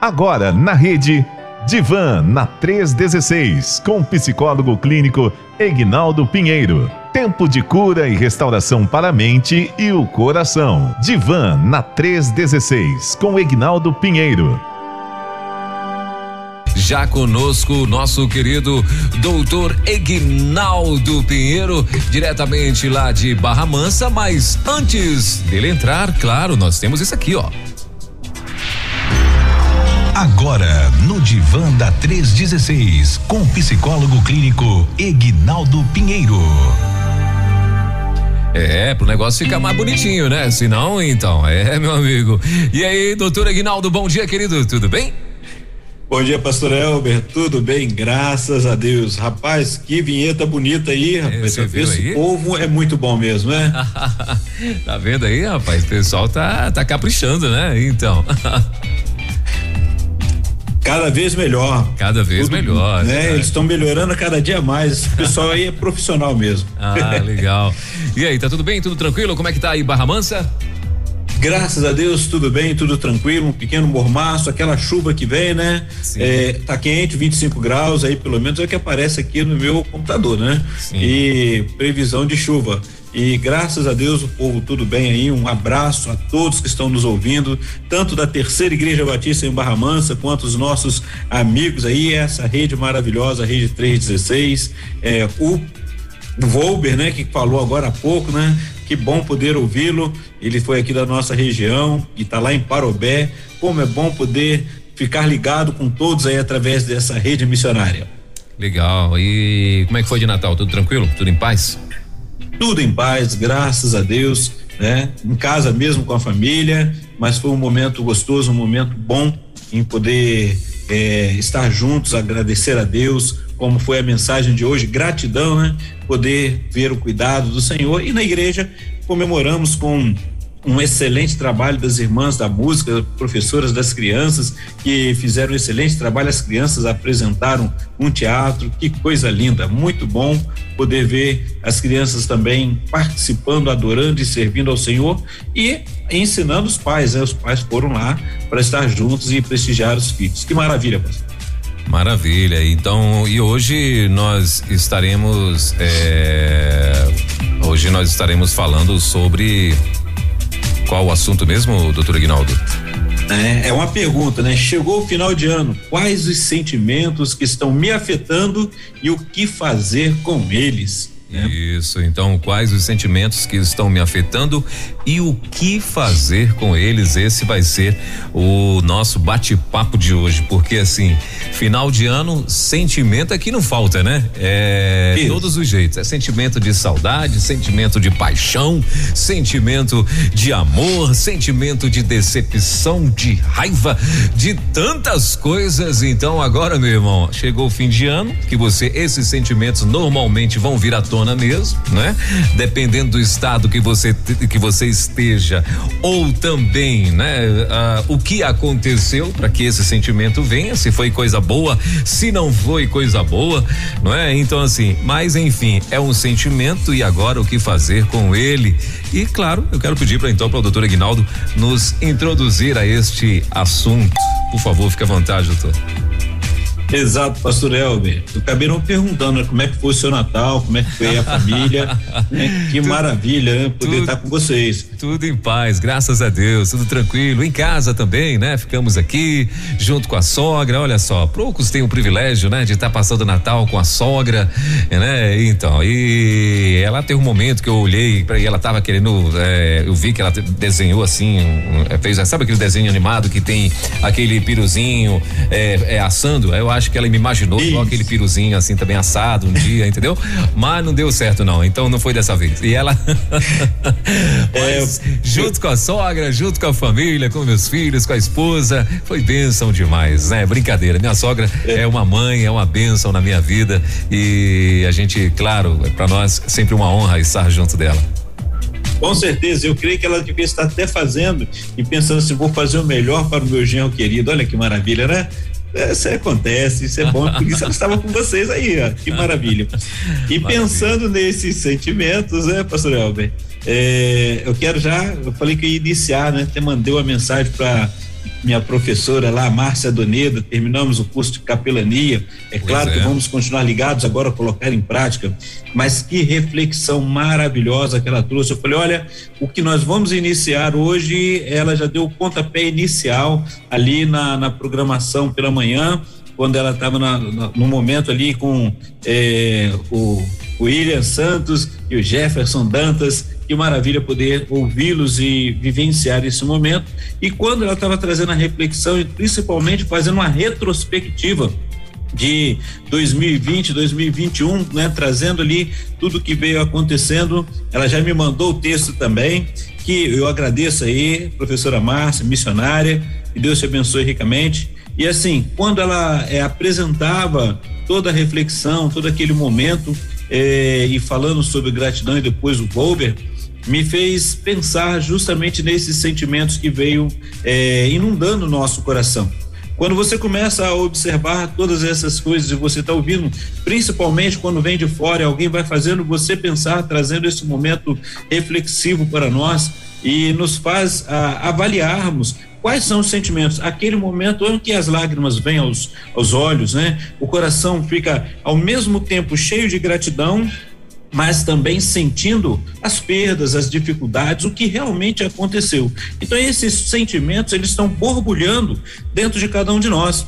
Agora na rede Divan na 316 com o psicólogo clínico Egnaldo Pinheiro. Tempo de cura e restauração para a mente e o coração. Divan na 316 com Egnaldo Pinheiro. Já conosco nosso querido doutor Egnaldo Pinheiro, diretamente lá de Barra Mansa, mas antes dele entrar, claro, nós temos isso aqui, ó. Agora, no Divã da 316, com o psicólogo clínico Egnaldo Pinheiro. É, pro negócio ficar mais bonitinho, né? Se não, então, é, meu amigo. E aí, doutor Egnaldo, bom dia, querido, tudo bem? Bom dia, pastor Elber, tudo bem? Graças a Deus. Rapaz, que vinheta bonita aí, é, rapaz. Esse aí? povo é muito bom mesmo, né? tá vendo aí, rapaz? O pessoal tá, tá caprichando, né? Então. Cada vez melhor. Cada vez Tudo, melhor. Né? Eles estão melhorando a cada dia mais. O pessoal aí é profissional mesmo. Ah, legal. E aí, tá tudo bem? Tudo tranquilo? Como é que tá aí Barra Mansa? Graças a Deus, tudo bem, tudo tranquilo, um pequeno mormaço, aquela chuva que vem, né? É, tá quente, 25 graus, aí pelo menos é o que aparece aqui no meu computador, né? Sim. E previsão de chuva. E graças a Deus o povo tudo bem aí. Um abraço a todos que estão nos ouvindo, tanto da Terceira Igreja Batista em Barra Mansa, quanto os nossos amigos aí, essa rede maravilhosa, a rede 316, é, o Volber, né, que falou agora há pouco, né? Que bom poder ouvi-lo. Ele foi aqui da nossa região e está lá em Parobé. Como é bom poder ficar ligado com todos aí através dessa rede missionária. Legal. E como é que foi de Natal? Tudo tranquilo? Tudo em paz? Tudo em paz, graças a Deus, né? Em casa mesmo com a família, mas foi um momento gostoso, um momento bom em poder é, estar juntos, agradecer a Deus, como foi a mensagem de hoje, gratidão, né? Poder ver o cuidado do Senhor e na igreja comemoramos com um excelente trabalho das irmãs da música, professoras das crianças, que fizeram um excelente trabalho. As crianças apresentaram um teatro, que coisa linda, muito bom poder ver as crianças também participando, adorando e servindo ao Senhor e ensinando os pais, né? Os pais foram lá para estar juntos e prestigiar os filhos. Que maravilha, pastor. Maravilha. Então, e hoje nós estaremos, é, hoje nós estaremos falando sobre qual o assunto mesmo, doutor Aguinaldo? É, é uma pergunta, né? Chegou o final de ano, quais os sentimentos que estão me afetando e o que fazer com eles? Né? Isso, então quais os sentimentos que estão me afetando e o que fazer com eles? Esse vai ser o nosso bate-papo de hoje, porque assim, final de ano, sentimento aqui não falta, né? É Isso. todos os jeitos, é sentimento de saudade, sentimento de paixão, sentimento de amor, sentimento de decepção, de raiva, de tantas coisas. Então agora, meu irmão, chegou o fim de ano, que você esses sentimentos normalmente vão vir à tona mesmo, né? Dependendo do estado que você que você esteja ou também, né? Ah, o que aconteceu para que esse sentimento venha, se foi coisa boa, se não foi coisa boa, não é? Então assim, mas enfim, é um sentimento e agora o que fazer com ele? E claro, eu quero pedir para então para o doutor Aguinaldo nos introduzir a este assunto. Por favor, fique à vontade, doutor. Exato, pastor Elber. Eu acabei não perguntando né, como é que foi o seu Natal, como é que foi a família. né? Que tudo, maravilha, né? Poder tudo, estar com vocês. Tudo em paz, graças a Deus, tudo tranquilo. Em casa também, né? Ficamos aqui junto com a sogra. Olha só, poucos têm o privilégio, né? De estar passando o Natal com a sogra, né? Então, e ela tem um momento que eu olhei para e ela tava querendo, é, eu vi que ela desenhou assim, fez, sabe aquele desenho animado que tem aquele piruzinho é, é assando? Eu acho acho que ela me imaginou igual aquele piruzinho assim também assado um dia, entendeu? Mas não deu certo não, então não foi dessa vez. E ela é, junto com a sogra, junto com a família, com meus filhos, com a esposa, foi bênção demais, né? Brincadeira. Minha sogra é, é uma mãe, é uma bênção na minha vida e a gente, claro, é para nós sempre uma honra estar junto dela. Com certeza, eu creio que ela devia estar até fazendo e pensando assim, vou fazer o melhor para o meu genro querido. Olha que maravilha, né? É, isso acontece, isso é bom, por isso estava com vocês aí, ó, que maravilha. E maravilha. pensando nesses sentimentos, né, pastor Elber, é, eu quero já, eu falei que ia iniciar, né, até mandei uma mensagem para minha professora lá, Márcia Doneda, terminamos o curso de capelania. É pois claro é. que vamos continuar ligados agora colocar em prática, mas que reflexão maravilhosa que ela trouxe. Eu falei: olha, o que nós vamos iniciar hoje, ela já deu o pontapé inicial ali na, na programação pela manhã, quando ela estava no momento ali com é, o William Santos e o Jefferson Dantas que maravilha poder ouvi-los e vivenciar esse momento. E quando ela estava trazendo a reflexão e principalmente fazendo uma retrospectiva de 2020, 2021, né, trazendo ali tudo que veio acontecendo. Ela já me mandou o texto também, que eu agradeço aí, professora Márcia, missionária, que Deus te abençoe ricamente. E assim, quando ela é, apresentava toda a reflexão, todo aquele momento, é, e falando sobre gratidão e depois o Golber, me fez pensar justamente nesses sentimentos que veio é, inundando o nosso coração. Quando você começa a observar todas essas coisas e você está ouvindo, principalmente quando vem de fora, alguém vai fazendo você pensar, trazendo esse momento reflexivo para nós e nos faz a, avaliarmos quais são os sentimentos. Aquele momento em que as lágrimas vêm aos, aos olhos, né? O coração fica ao mesmo tempo cheio de gratidão mas também sentindo as perdas, as dificuldades, o que realmente aconteceu. Então esses sentimentos eles estão borbulhando dentro de cada um de nós.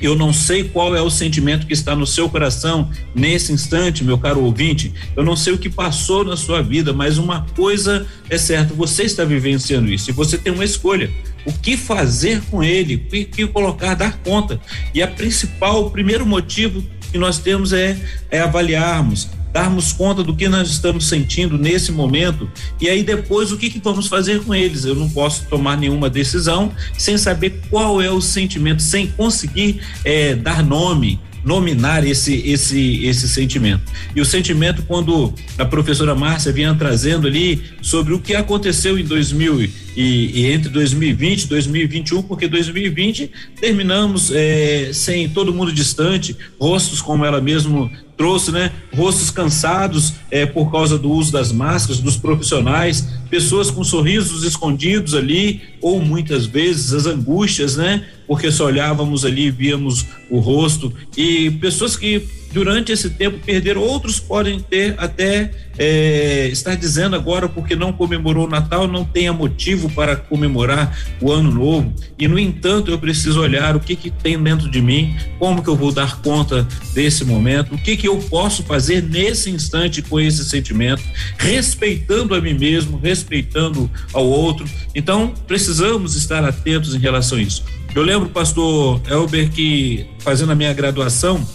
Eu não sei qual é o sentimento que está no seu coração nesse instante, meu caro ouvinte. Eu não sei o que passou na sua vida, mas uma coisa é certa: você está vivenciando isso e você tem uma escolha. O que fazer com ele? O que colocar, dar conta. E a principal, o primeiro motivo que nós temos é, é avaliarmos darmos conta do que nós estamos sentindo nesse momento e aí depois o que, que vamos fazer com eles. Eu não posso tomar nenhuma decisão sem saber qual é o sentimento, sem conseguir é, dar nome nominar esse esse esse sentimento. E o sentimento quando a professora Márcia vinha trazendo ali sobre o que aconteceu em 2000 e, e entre 2020 e 2021, porque 2020 terminamos é, sem todo mundo distante, rostos como ela mesmo trouxe, né? Rostos cansados é, por causa do uso das máscaras, dos profissionais, pessoas com sorrisos escondidos ali, ou muitas vezes as angústias, né? Porque só olhávamos ali, víamos o rosto, e pessoas que durante esse tempo perderam, outros podem ter até é, estar dizendo agora porque não comemorou o Natal, não tenha motivo para comemorar o Ano Novo. E no entanto, eu preciso olhar o que que tem dentro de mim, como que eu vou dar conta desse momento, o que que eu posso fazer nesse instante com esse sentimento, respeitando a mim mesmo, respeitando ao outro. Então, precisamos estar atentos em relação a isso. Eu lembro, pastor Elber, que fazendo a minha graduação,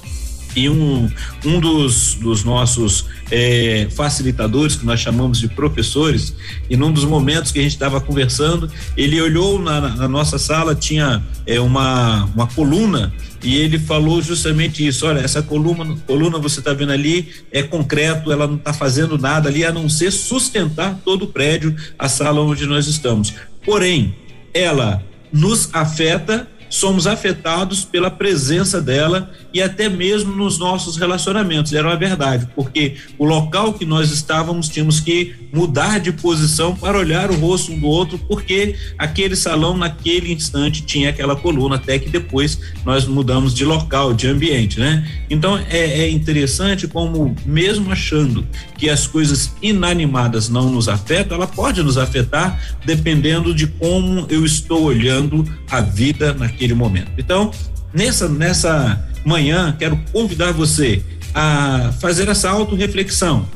e um, um dos, dos nossos é, facilitadores, que nós chamamos de professores, e num dos momentos que a gente estava conversando, ele olhou na, na, nossa sala, tinha é, uma, uma coluna, e ele falou justamente isso: olha, essa coluna, coluna você está vendo ali é concreto, ela não está fazendo nada ali a não ser sustentar todo o prédio, a sala onde nós estamos. Porém, ela nos afeta somos afetados pela presença dela e até mesmo nos nossos relacionamentos. Era uma verdade, porque o local que nós estávamos tínhamos que mudar de posição para olhar o rosto um do outro, porque aquele salão naquele instante tinha aquela coluna, até que depois nós mudamos de local, de ambiente, né? Então é, é interessante como mesmo achando que as coisas inanimadas não nos afetam, ela pode nos afetar dependendo de como eu estou olhando a vida naquele momento. Então, nessa nessa manhã, quero convidar você a fazer essa autorreflexão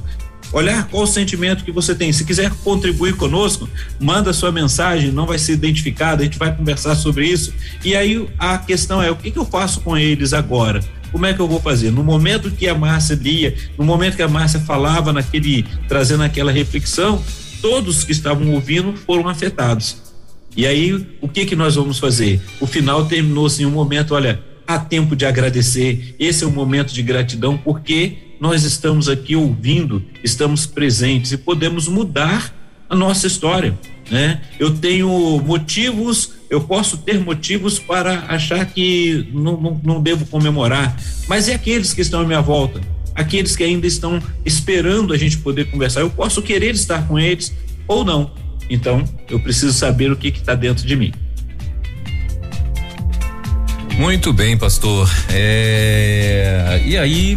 olhar qual o sentimento que você tem. Se quiser contribuir conosco, manda sua mensagem, não vai ser identificada, a gente vai conversar sobre isso. E aí a questão é: o que, que eu faço com eles agora? Como é que eu vou fazer? No momento que a Márcia lia, no momento que a Márcia falava naquele, trazendo aquela reflexão, todos que estavam ouvindo foram afetados. E aí, o que que nós vamos fazer? O final terminou assim, um momento, olha, há tempo de agradecer. Esse é um momento de gratidão porque nós estamos aqui ouvindo, estamos presentes e podemos mudar a nossa história, né? Eu tenho motivos, eu posso ter motivos para achar que não, não, não devo comemorar, mas e aqueles que estão à minha volta? Aqueles que ainda estão esperando a gente poder conversar, eu posso querer estar com eles ou não. Então, eu preciso saber o que está dentro de mim. Muito bem, pastor. É... E aí,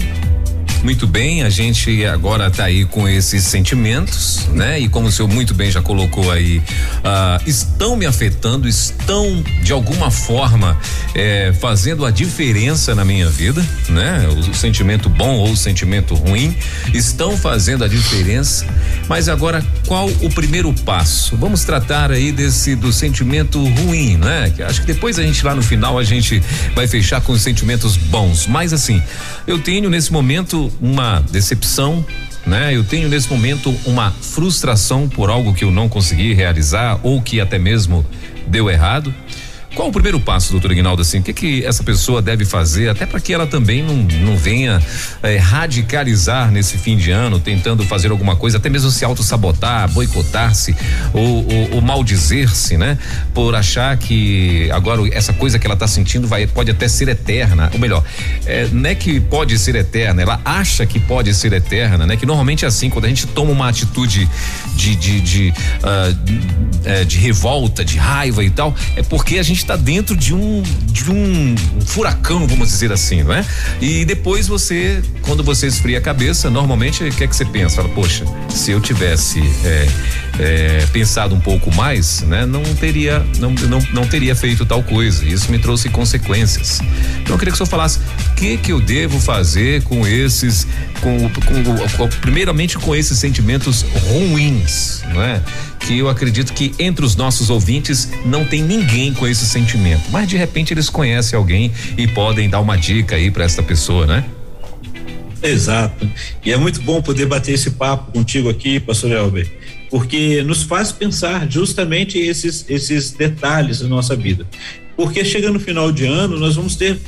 muito bem, a gente agora está aí com esses sentimentos, né? E como o senhor muito bem já colocou aí, uh, estão me afetando, estão de alguma forma eh, fazendo a diferença na minha vida, né? O, o sentimento bom ou o sentimento ruim estão fazendo a diferença. Mas agora, qual o primeiro passo? Vamos tratar aí desse do sentimento ruim, né? Que acho que depois a gente lá no final a gente vai fechar com os sentimentos bons. Mas assim, eu tenho nesse momento uma decepção, né? Eu tenho nesse momento uma frustração por algo que eu não consegui realizar ou que até mesmo deu errado. Qual o primeiro passo, doutor Ignaldo, assim? O que que essa pessoa deve fazer, até para que ela também não, não venha eh, radicalizar nesse fim de ano, tentando fazer alguma coisa, até mesmo se auto-sabotar, boicotar-se ou, ou, ou maldizer-se, né? Por achar que agora essa coisa que ela está sentindo vai, pode até ser eterna, ou melhor, eh, não é que pode ser eterna, ela acha que pode ser eterna, né? Que normalmente é assim, quando a gente toma uma atitude de, de, de, uh, de revolta, de raiva e tal, é porque a gente está dentro de um de um furacão, vamos dizer assim, não é? E depois você, quando você esfria a cabeça, normalmente o que é que você pensa? Fala, poxa, se eu tivesse é, é, pensado um pouco mais, né, não teria não, não, não teria feito tal coisa. Isso me trouxe consequências. Então eu queria que o senhor falasse o que que eu devo fazer com esses, com, com, com primeiramente com esses sentimentos ruins, não é? Que eu acredito que entre os nossos ouvintes não tem ninguém com esse sentimento, mas de repente eles conhecem alguém e podem dar uma dica aí para esta pessoa, né? Exato. E é muito bom poder bater esse papo contigo aqui, pastor Elber, porque nos faz pensar justamente esses esses detalhes da nossa vida. Porque chegando no final de ano, nós vamos ter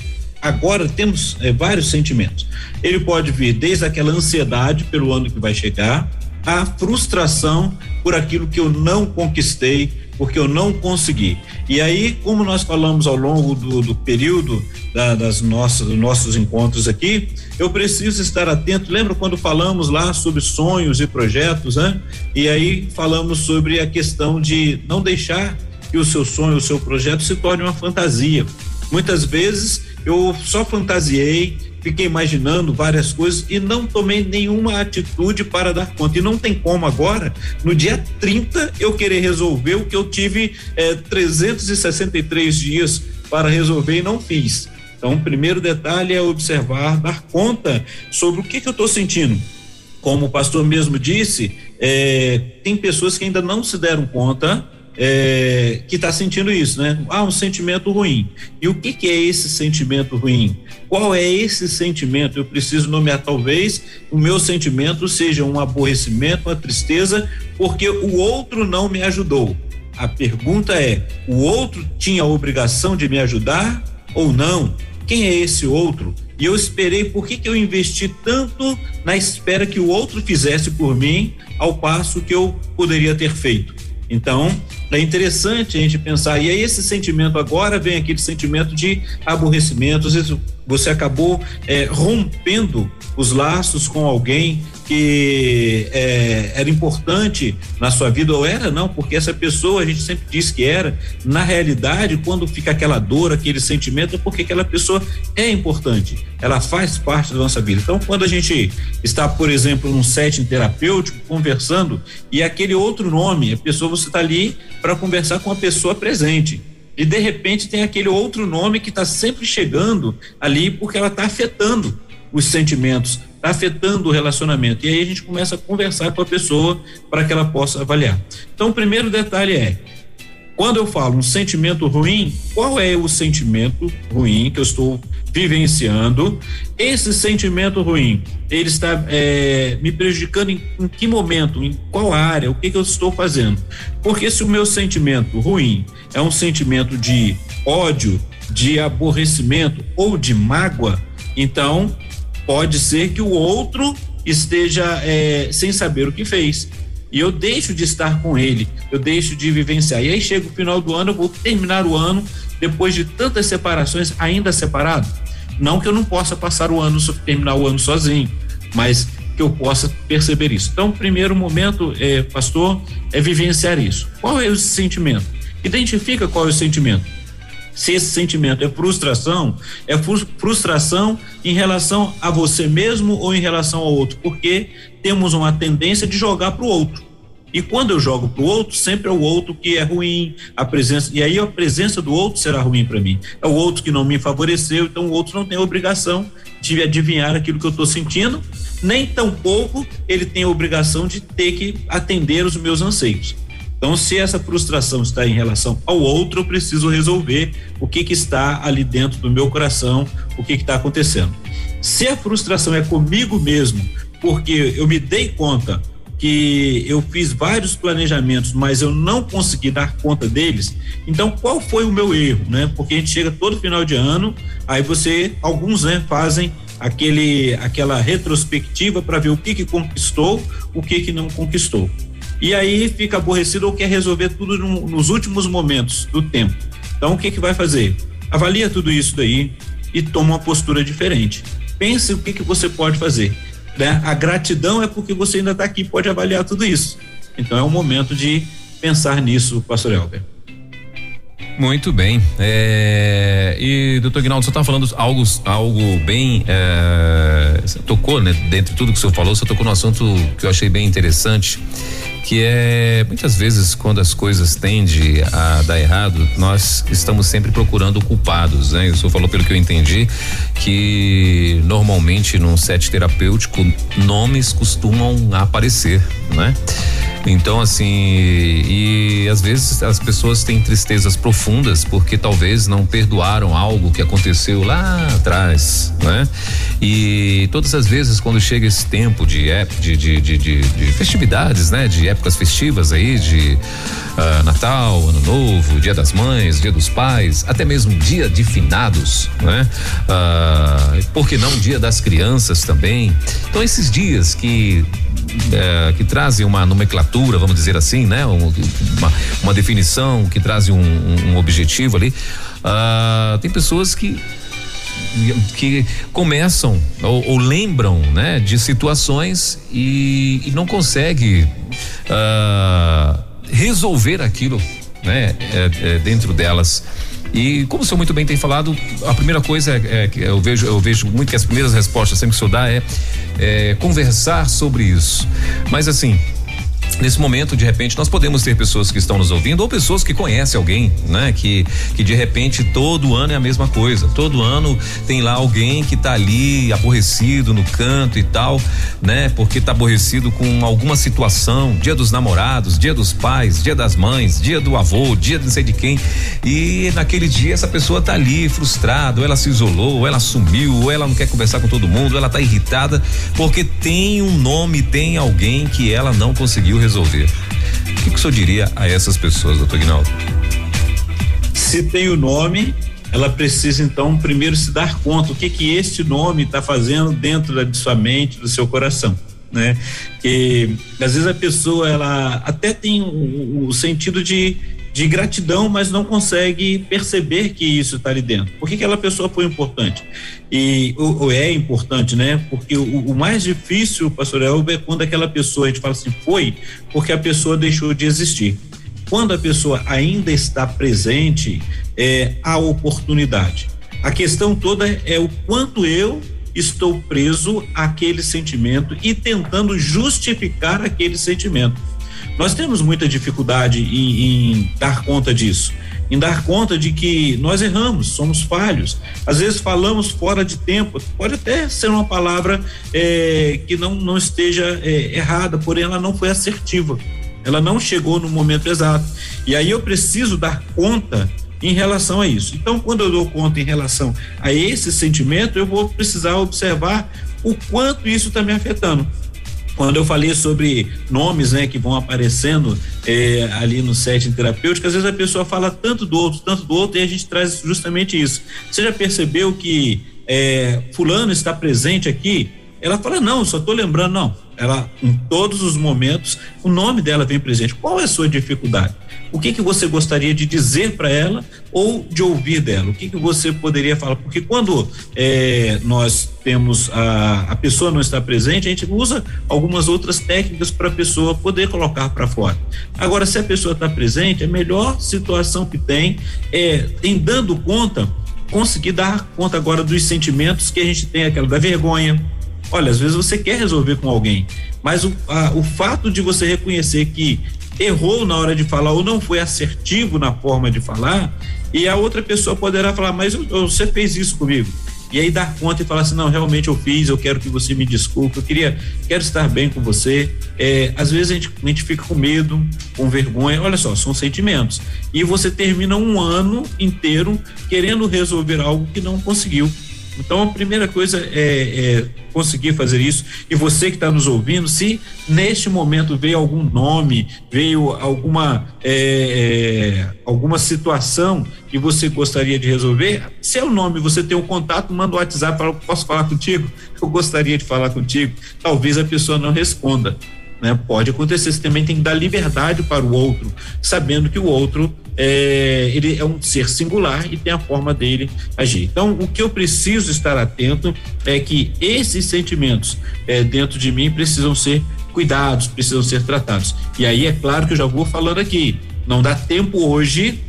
agora temos é, vários sentimentos. Ele pode vir desde aquela ansiedade pelo ano que vai chegar, a frustração por aquilo que eu não conquistei, porque eu não consegui. E aí, como nós falamos ao longo do, do período da, das nossas, dos nossos encontros aqui, eu preciso estar atento. Lembra quando falamos lá sobre sonhos e projetos, né? E aí falamos sobre a questão de não deixar que o seu sonho, o seu projeto se torne uma fantasia. Muitas vezes eu só fantasiei, fiquei imaginando várias coisas e não tomei nenhuma atitude para dar conta. E não tem como agora, no dia 30, eu querer resolver o que eu tive eh, 363 dias para resolver e não fiz. Então, o primeiro detalhe é observar, dar conta sobre o que, que eu estou sentindo. Como o pastor mesmo disse, é, tem pessoas que ainda não se deram conta é, que está sentindo isso, né? Ah, um sentimento ruim. E o que, que é esse sentimento ruim? Qual é esse sentimento? Eu preciso nomear, talvez, o meu sentimento seja um aborrecimento, uma tristeza, porque o outro não me ajudou. A pergunta é: o outro tinha a obrigação de me ajudar ou não? Quem é esse outro? E eu esperei, por que, que eu investi tanto na espera que o outro fizesse por mim, ao passo que eu poderia ter feito? Então, é interessante a gente pensar, e aí esse sentimento agora vem aquele sentimento de aborrecimento, às vezes você acabou é, rompendo os laços com alguém que é, era importante na sua vida, ou era? Não, porque essa pessoa, a gente sempre disse que era, na realidade, quando fica aquela dor, aquele sentimento, é porque aquela pessoa é importante, ela faz parte da nossa vida. Então, quando a gente está, por exemplo, num setting terapêutico, conversando, e aquele outro nome, a pessoa, você está ali para conversar com a pessoa presente. E de repente tem aquele outro nome que está sempre chegando ali porque ela está afetando os sentimentos, está afetando o relacionamento. E aí a gente começa a conversar com a pessoa para que ela possa avaliar. Então, o primeiro detalhe é: quando eu falo um sentimento ruim, qual é o sentimento ruim que eu estou vivenciando? Esse sentimento ruim, ele está é, me prejudicando em, em, que momento, em qual área, o que, que eu estou fazendo? Porque se o meu sentimento ruim é um sentimento de ódio, de aborrecimento ou de mágoa, então pode ser que o outro esteja é, sem saber o que fez. E eu deixo de estar com ele, eu deixo de vivenciar. E aí chega o final do ano, eu vou terminar o ano, depois de tantas separações, ainda separado. Não que eu não possa passar o ano, terminar o ano sozinho, mas que eu possa perceber isso. Então, o primeiro momento, é, pastor, é vivenciar isso. Qual é o sentimento? Identifica qual é o sentimento. Se esse sentimento é frustração, é frustração em relação a você mesmo ou em relação ao outro, porque temos uma tendência de jogar para o outro. E quando eu jogo para o outro, sempre é o outro que é ruim, a presença e aí a presença do outro será ruim para mim. É o outro que não me favoreceu, então o outro não tem obrigação de adivinhar aquilo que eu estou sentindo, nem tampouco ele tem a obrigação de ter que atender os meus anseios. Então, se essa frustração está em relação ao outro, eu preciso resolver o que, que está ali dentro do meu coração, o que está acontecendo. Se a frustração é comigo mesmo, porque eu me dei conta que eu fiz vários planejamentos, mas eu não consegui dar conta deles. Então, qual foi o meu erro, né? Porque a gente chega todo final de ano, aí você, alguns, né, fazem aquele, aquela retrospectiva para ver o que que conquistou, o que que não conquistou. E aí fica aborrecido ou quer resolver tudo no, nos últimos momentos do tempo. Então, o que que vai fazer? Avalia tudo isso daí e toma uma postura diferente. Pense o que que você pode fazer né? A gratidão é porque você ainda está aqui, pode avaliar tudo isso. Então é o momento de pensar nisso, pastor Elber. Muito bem. É, e, doutor Guinaldo, você está falando algo, algo bem. É, tocou, né? Dentro de tudo que o senhor falou, você tocou no assunto que eu achei bem interessante, que é muitas vezes quando as coisas tendem a dar errado, nós estamos sempre procurando culpados, né? O senhor falou, pelo que eu entendi, que normalmente num set terapêutico nomes costumam aparecer, né? Então, assim, e às vezes as pessoas têm tristezas profundas porque talvez não perdoaram algo que aconteceu lá atrás, né? E todas as vezes quando chega esse tempo de, de, de, de, de, de festividades, né? De épocas festivas aí, de uh, Natal, Ano Novo, Dia das Mães, Dia dos Pais, até mesmo Dia de Finados, né? Uh, por que não Dia das Crianças também? Então, esses dias que é, que trazem uma nomenclatura, vamos dizer assim, né? Um, uma, uma, definição que trazem um, um, objetivo ali. Uh, tem pessoas que que começam ou, ou, lembram né, de situações e, e não consegue uh, resolver aquilo né, é, é, dentro delas. E como o senhor muito bem tem falado, a primeira coisa é, é que eu vejo, eu vejo muito que as primeiras respostas sempre que o senhor dá é, é conversar sobre isso. Mas assim, nesse momento, de repente, nós podemos ter pessoas que estão nos ouvindo ou pessoas que conhecem alguém, né? Que, que de repente todo ano é a mesma coisa. Todo ano tem lá alguém que tá ali aborrecido no canto e tal, né? Porque tá aborrecido com alguma situação, dia dos namorados, dia dos pais, dia das mães, dia do avô, dia de não sei de quem. E naquele dia essa pessoa tá ali frustrada, ou ela se isolou, ou ela sumiu, ou ela não quer conversar com todo mundo, ou ela tá irritada porque tem um nome, tem alguém que ela não conseguiu resolver. O que, que o senhor diria a essas pessoas, doutor Guinaldo? Se tem o nome, ela precisa então primeiro se dar conta o que que este nome está fazendo dentro da de sua mente, do seu coração, né? Que às vezes a pessoa ela até tem o, o sentido de de gratidão, mas não consegue perceber que isso está ali dentro. Por que aquela pessoa foi importante? E ou, é importante, né? Porque o, o, mais difícil, pastor Elber, é quando aquela pessoa, a gente fala assim, foi porque a pessoa deixou de existir. Quando a pessoa ainda está presente, é a oportunidade. A questão toda é o quanto eu estou preso àquele sentimento e tentando justificar aquele sentimento. Nós temos muita dificuldade em, em dar conta disso em dar conta de que nós erramos, somos falhos. Às vezes falamos fora de tempo, pode até ser uma palavra é, que não, não esteja é, errada, porém ela não foi assertiva, ela não chegou no momento exato. E aí eu preciso dar conta em relação a isso. Então, quando eu dou conta em relação a esse sentimento, eu vou precisar observar o quanto isso está me afetando quando eu falei sobre nomes né, que vão aparecendo é, ali no setting terapêutico, às vezes a pessoa fala tanto do outro, tanto do outro, e a gente traz justamente isso. Você já percebeu que é, fulano está presente aqui ela fala: Não, só estou lembrando, não. Ela, em todos os momentos, o nome dela vem presente. Qual é a sua dificuldade? O que que você gostaria de dizer para ela ou de ouvir dela? O que que você poderia falar? Porque quando é, nós temos a, a pessoa não está presente, a gente usa algumas outras técnicas para a pessoa poder colocar para fora. Agora, se a pessoa está presente, a melhor situação que tem é, em dando conta, conseguir dar conta agora dos sentimentos que a gente tem, aquela da vergonha, Olha, às vezes você quer resolver com alguém, mas o, a, o fato de você reconhecer que errou na hora de falar ou não foi assertivo na forma de falar, e a outra pessoa poderá falar, mas você fez isso comigo. E aí dar conta e falar assim, não, realmente eu fiz, eu quero que você me desculpe, eu queria, quero estar bem com você. É, às vezes a gente, a gente fica com medo, com vergonha, olha só, são sentimentos. E você termina um ano inteiro querendo resolver algo que não conseguiu. Então, a primeira coisa é, é conseguir fazer isso. E você que está nos ouvindo, se neste momento veio algum nome, veio alguma é, é, alguma situação que você gostaria de resolver, se o nome, você tem um contato, manda o um WhatsApp, fala, posso falar contigo? Eu gostaria de falar contigo. Talvez a pessoa não responda. Né? Pode acontecer, você também tem que dar liberdade para o outro, sabendo que o outro é, ele é um ser singular e tem a forma dele agir. Então, o que eu preciso estar atento é que esses sentimentos é, dentro de mim precisam ser cuidados, precisam ser tratados. E aí é claro que eu já vou falando aqui, não dá tempo hoje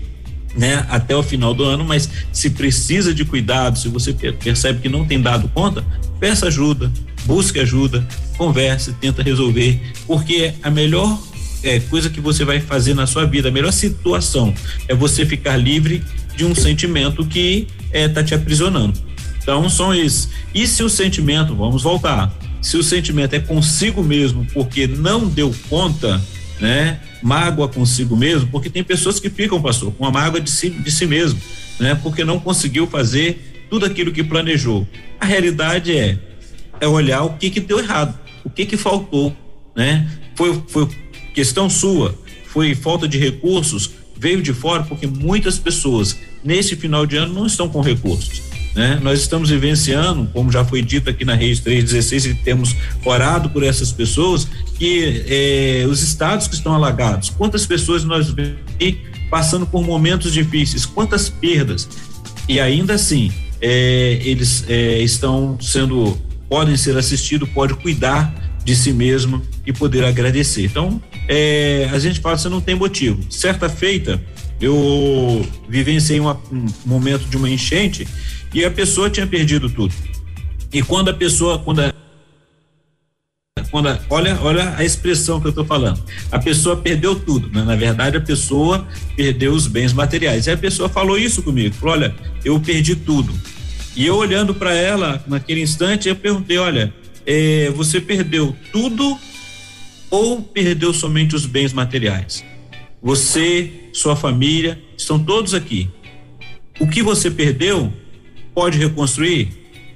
né, até o final do ano, mas se precisa de cuidado, se você percebe que não tem dado conta, peça ajuda, busque ajuda, converse, tenta resolver, porque a melhor é, coisa que você vai fazer na sua vida, a melhor situação é você ficar livre de um sentimento que é, tá te aprisionando. Então são esses. E se o sentimento, vamos voltar, se o sentimento é consigo mesmo porque não deu conta, né? Mágoa consigo mesmo, porque tem pessoas que ficam, pastor, com a mágoa de si, de si mesmo, né? Porque não conseguiu fazer tudo aquilo que planejou. A realidade é é olhar o que que deu errado, o que que faltou, né? Foi foi questão sua, foi falta de recursos, veio de fora porque muitas pessoas nesse final de ano não estão com recursos. Né? Nós estamos vivenciando, como já foi dito aqui na Rede 316, e temos orado por essas pessoas, que eh, os estados que estão alagados, quantas pessoas nós vemos passando por momentos difíceis, quantas perdas, e ainda assim eh, eles eh, estão sendo podem ser assistidos, pode cuidar de si mesmo e poder agradecer. Então, é, a gente fala, você não tem motivo. Certa feita, eu vivenciei uma, um momento de uma enchente e a pessoa tinha perdido tudo. E quando a pessoa, quando a, quando a, olha, olha a expressão que eu estou falando. A pessoa perdeu tudo, né? na verdade a pessoa perdeu os bens materiais. E a pessoa falou isso comigo, falou: "Olha, eu perdi tudo". E eu olhando para ela naquele instante, eu perguntei: olha, é, você perdeu tudo ou perdeu somente os bens materiais? Você, sua família, estão todos aqui. O que você perdeu, pode reconstruir?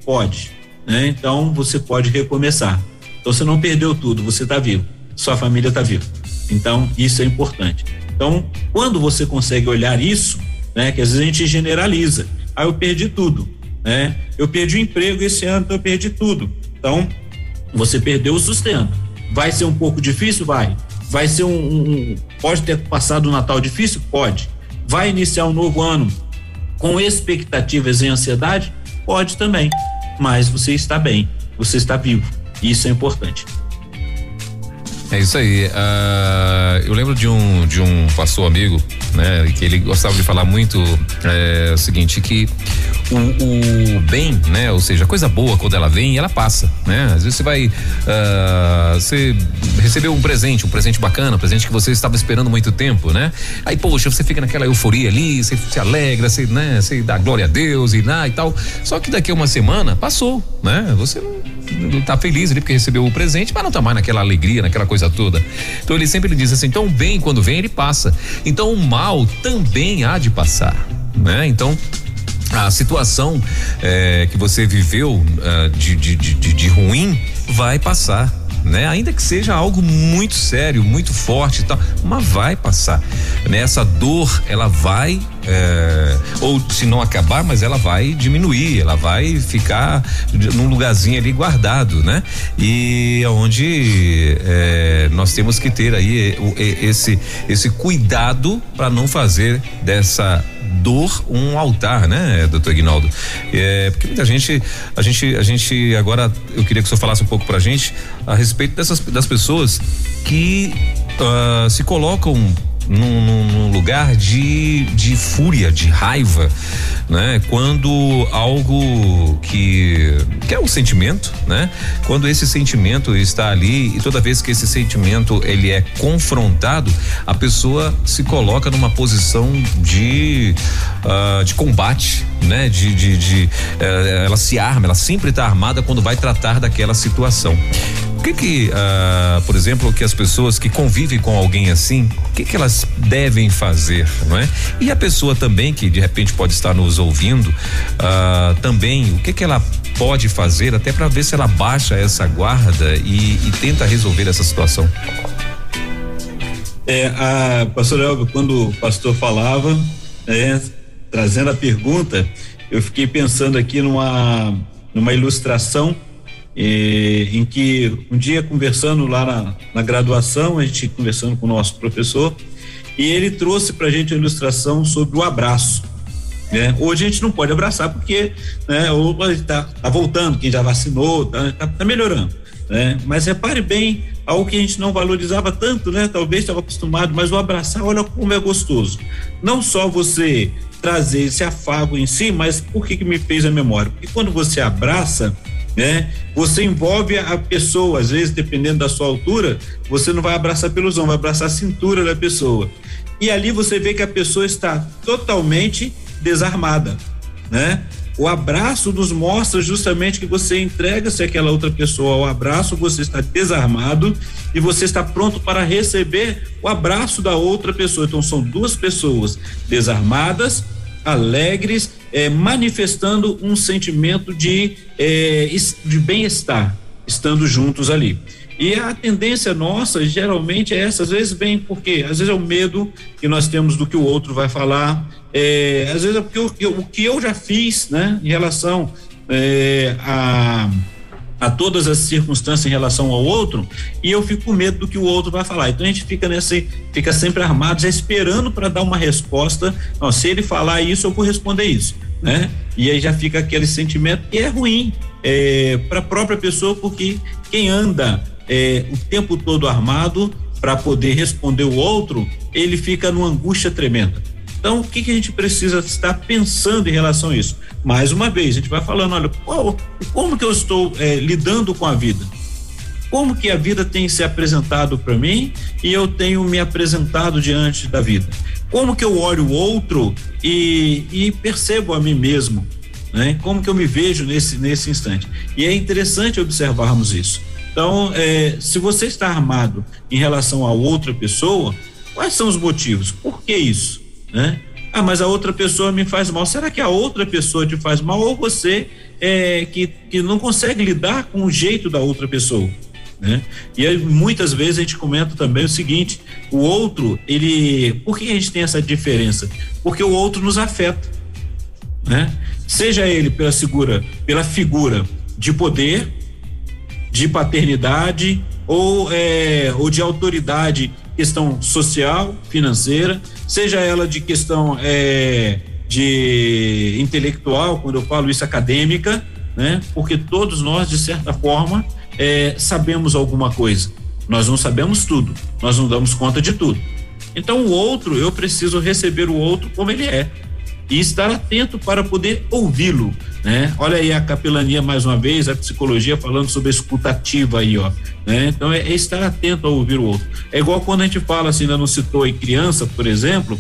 Pode. Né? Então você pode recomeçar. Então você não perdeu tudo, você está vivo. Sua família está viva. Então isso é importante. Então, quando você consegue olhar isso, né, que às vezes a gente generaliza. Ah, eu perdi tudo né? Eu perdi o emprego esse ano, então eu perdi tudo. Então, você perdeu o sustento. Vai ser um pouco difícil? Vai. Vai ser um, um, pode ter passado o Natal difícil? Pode. Vai iniciar um novo ano com expectativas e ansiedade? Pode também. Mas você está bem, você está vivo. Isso é importante. É isso aí. Uh, eu lembro de um de um pastor amigo, né, que ele gostava de falar muito é, o seguinte que o, o, bem, né, ou seja, a coisa boa quando ela vem, ela passa, né? Às vezes você vai, uh, você recebeu um presente, um presente bacana, um presente que você estava esperando muito tempo, né? Aí poxa, você fica naquela euforia ali, você se alegra, você, né, você dá glória a Deus e lá e tal. Só que daqui a uma semana passou, né? Você não tá feliz ali porque recebeu o presente, mas não tá mais naquela alegria, naquela coisa toda. Então ele sempre diz assim: então o bem, quando vem, ele passa. Então o mal também há de passar, né? Então a situação é, que você viveu uh, de, de, de, de ruim vai passar né? Ainda que seja algo muito sério, muito forte e tal, mas vai passar. Né? Essa dor, ela vai é, ou se não acabar, mas ela vai diminuir, ela vai ficar num lugarzinho ali guardado, né? E onde é, nós temos que ter aí esse esse cuidado para não fazer dessa dor um altar, né, doutor Ignaldo? É, porque muita gente, a gente, a gente agora, eu queria que o senhor falasse um pouco pra gente a respeito dessas das pessoas que uh, se colocam num, num, lugar de, de fúria, de raiva, né? Quando algo que, que é um sentimento, né? Quando esse sentimento está ali e toda vez que esse sentimento ele é confrontado, a pessoa se coloca numa posição de uh, de combate, né? De, de, de uh, ela se arma, ela sempre está armada quando vai tratar daquela situação. O que que, uh, por exemplo, que as pessoas que convivem com alguém assim, o que que elas devem fazer, não é? E a pessoa também que de repente pode estar nos ouvindo, uh, também, o que que ela pode fazer até para ver se ela baixa essa guarda e, e tenta resolver essa situação? É, a pastor Elvio, quando o pastor falava, é, trazendo a pergunta, eu fiquei pensando aqui numa numa ilustração e, em que um dia conversando lá na, na, graduação, a gente conversando com o nosso professor, e ele trouxe para a gente a ilustração sobre o abraço. Né? Hoje a gente não pode abraçar porque né, ou está tá voltando, quem já vacinou, está tá, tá melhorando. Né? Mas repare bem, algo que a gente não valorizava tanto, né? Talvez estava acostumado, mas o abraçar, olha como é gostoso. Não só você trazer esse afago em si, mas por que que me fez a memória? Porque quando você abraça, né? Você envolve a pessoa, às vezes, dependendo da sua altura, você não vai abraçar pelos ombros, vai abraçar a cintura da pessoa. E ali você vê que a pessoa está totalmente desarmada, né? O abraço nos mostra justamente que você entrega-se àquela outra pessoa o abraço, você está desarmado e você está pronto para receber o abraço da outra pessoa. Então são duas pessoas desarmadas, alegres é, manifestando um sentimento de, é, de bem-estar, estando juntos ali. E a tendência nossa, geralmente, é essa. Às vezes vem porque, às vezes é o medo que nós temos do que o outro vai falar, é, às vezes é porque o, o que eu já fiz, né, em relação é, a a todas as circunstâncias em relação ao outro e eu fico com medo do que o outro vai falar. Então a gente fica nesse, fica sempre armado, já esperando para dar uma resposta. Não, se ele falar isso, eu vou responder isso, né? E aí já fica aquele sentimento que é ruim é, para a própria pessoa, porque quem anda é, o tempo todo armado para poder responder o outro, ele fica numa angústia tremenda. Então, o que, que a gente precisa estar pensando em relação a isso? Mais uma vez, a gente vai falando, olha, qual, como que eu estou é, lidando com a vida? Como que a vida tem se apresentado para mim e eu tenho me apresentado diante da vida? Como que eu olho o outro e, e percebo a mim mesmo? Né? Como que eu me vejo nesse, nesse instante? E é interessante observarmos isso. Então, é, se você está armado em relação a outra pessoa, quais são os motivos? Por que isso? né? Ah, mas a outra pessoa me faz mal. Será que a outra pessoa te faz mal ou você é, que, que não consegue lidar com o jeito da outra pessoa? Né? E aí, muitas vezes a gente comenta também o seguinte: o outro, ele. Por que a gente tem essa diferença? Porque o outro nos afeta, né? Seja ele pela figura, pela figura de poder, de paternidade ou, é, ou de autoridade questão social, financeira, seja ela de questão é, de intelectual, quando eu falo isso acadêmica, né? Porque todos nós, de certa forma, é, sabemos alguma coisa. Nós não sabemos tudo, nós não damos conta de tudo. Então, o outro, eu preciso receber o outro como ele é e estar atento para poder ouvi-lo, né? Olha aí a capelania mais uma vez, a psicologia falando sobre escutativa aí, ó, né? Então é, é, estar atento a ouvir o outro. É igual quando a gente fala assim, ainda não citou aí criança, por exemplo,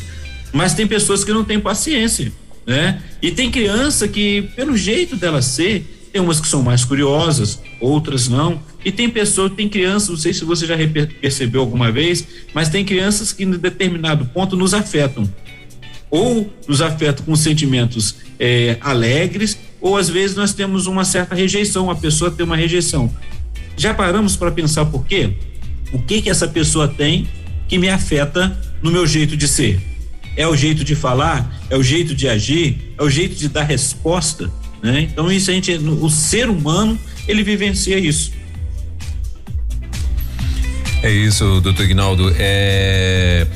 mas tem pessoas que não têm paciência, né? E tem criança que, pelo jeito dela ser, tem umas que são mais curiosas, outras não. E tem pessoas, tem crianças, não sei se você já percebeu alguma vez, mas tem crianças que em determinado ponto nos afetam ou nos afeta com sentimentos é, alegres, ou às vezes nós temos uma certa rejeição, a pessoa tem uma rejeição. já paramos para pensar por quê? O que que essa pessoa tem que me afeta no meu jeito de ser? É o jeito de falar? É o jeito de agir? É o jeito de dar resposta? Né? Então isso a gente, o ser humano ele vivencia isso. É isso, doutor Ignaldo. É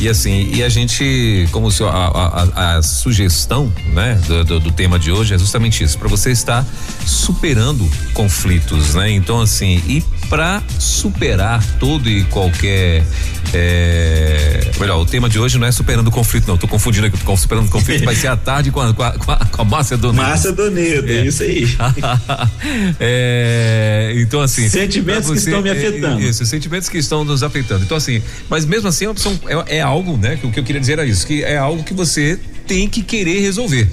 e assim, e a gente, como o senhor, a, a, a sugestão, né, do, do, do, tema de hoje é justamente isso, para você estar superando conflitos, né? Então, assim, e para superar todo e qualquer é, melhor, o tema de hoje não é superando o conflito, não. Tô confundindo aqui, tô superando o conflito, vai ser à tarde com a, com a, com a, com a Macedônia. Macedônia, é. isso aí. é, então, assim. Sentimentos você, que estão me é, afetando. Isso, sentimentos que estão nos afetando. Então, assim, mas mesmo assim, é, é algo, né? Que o que eu queria dizer era isso, que é algo que você tem que querer resolver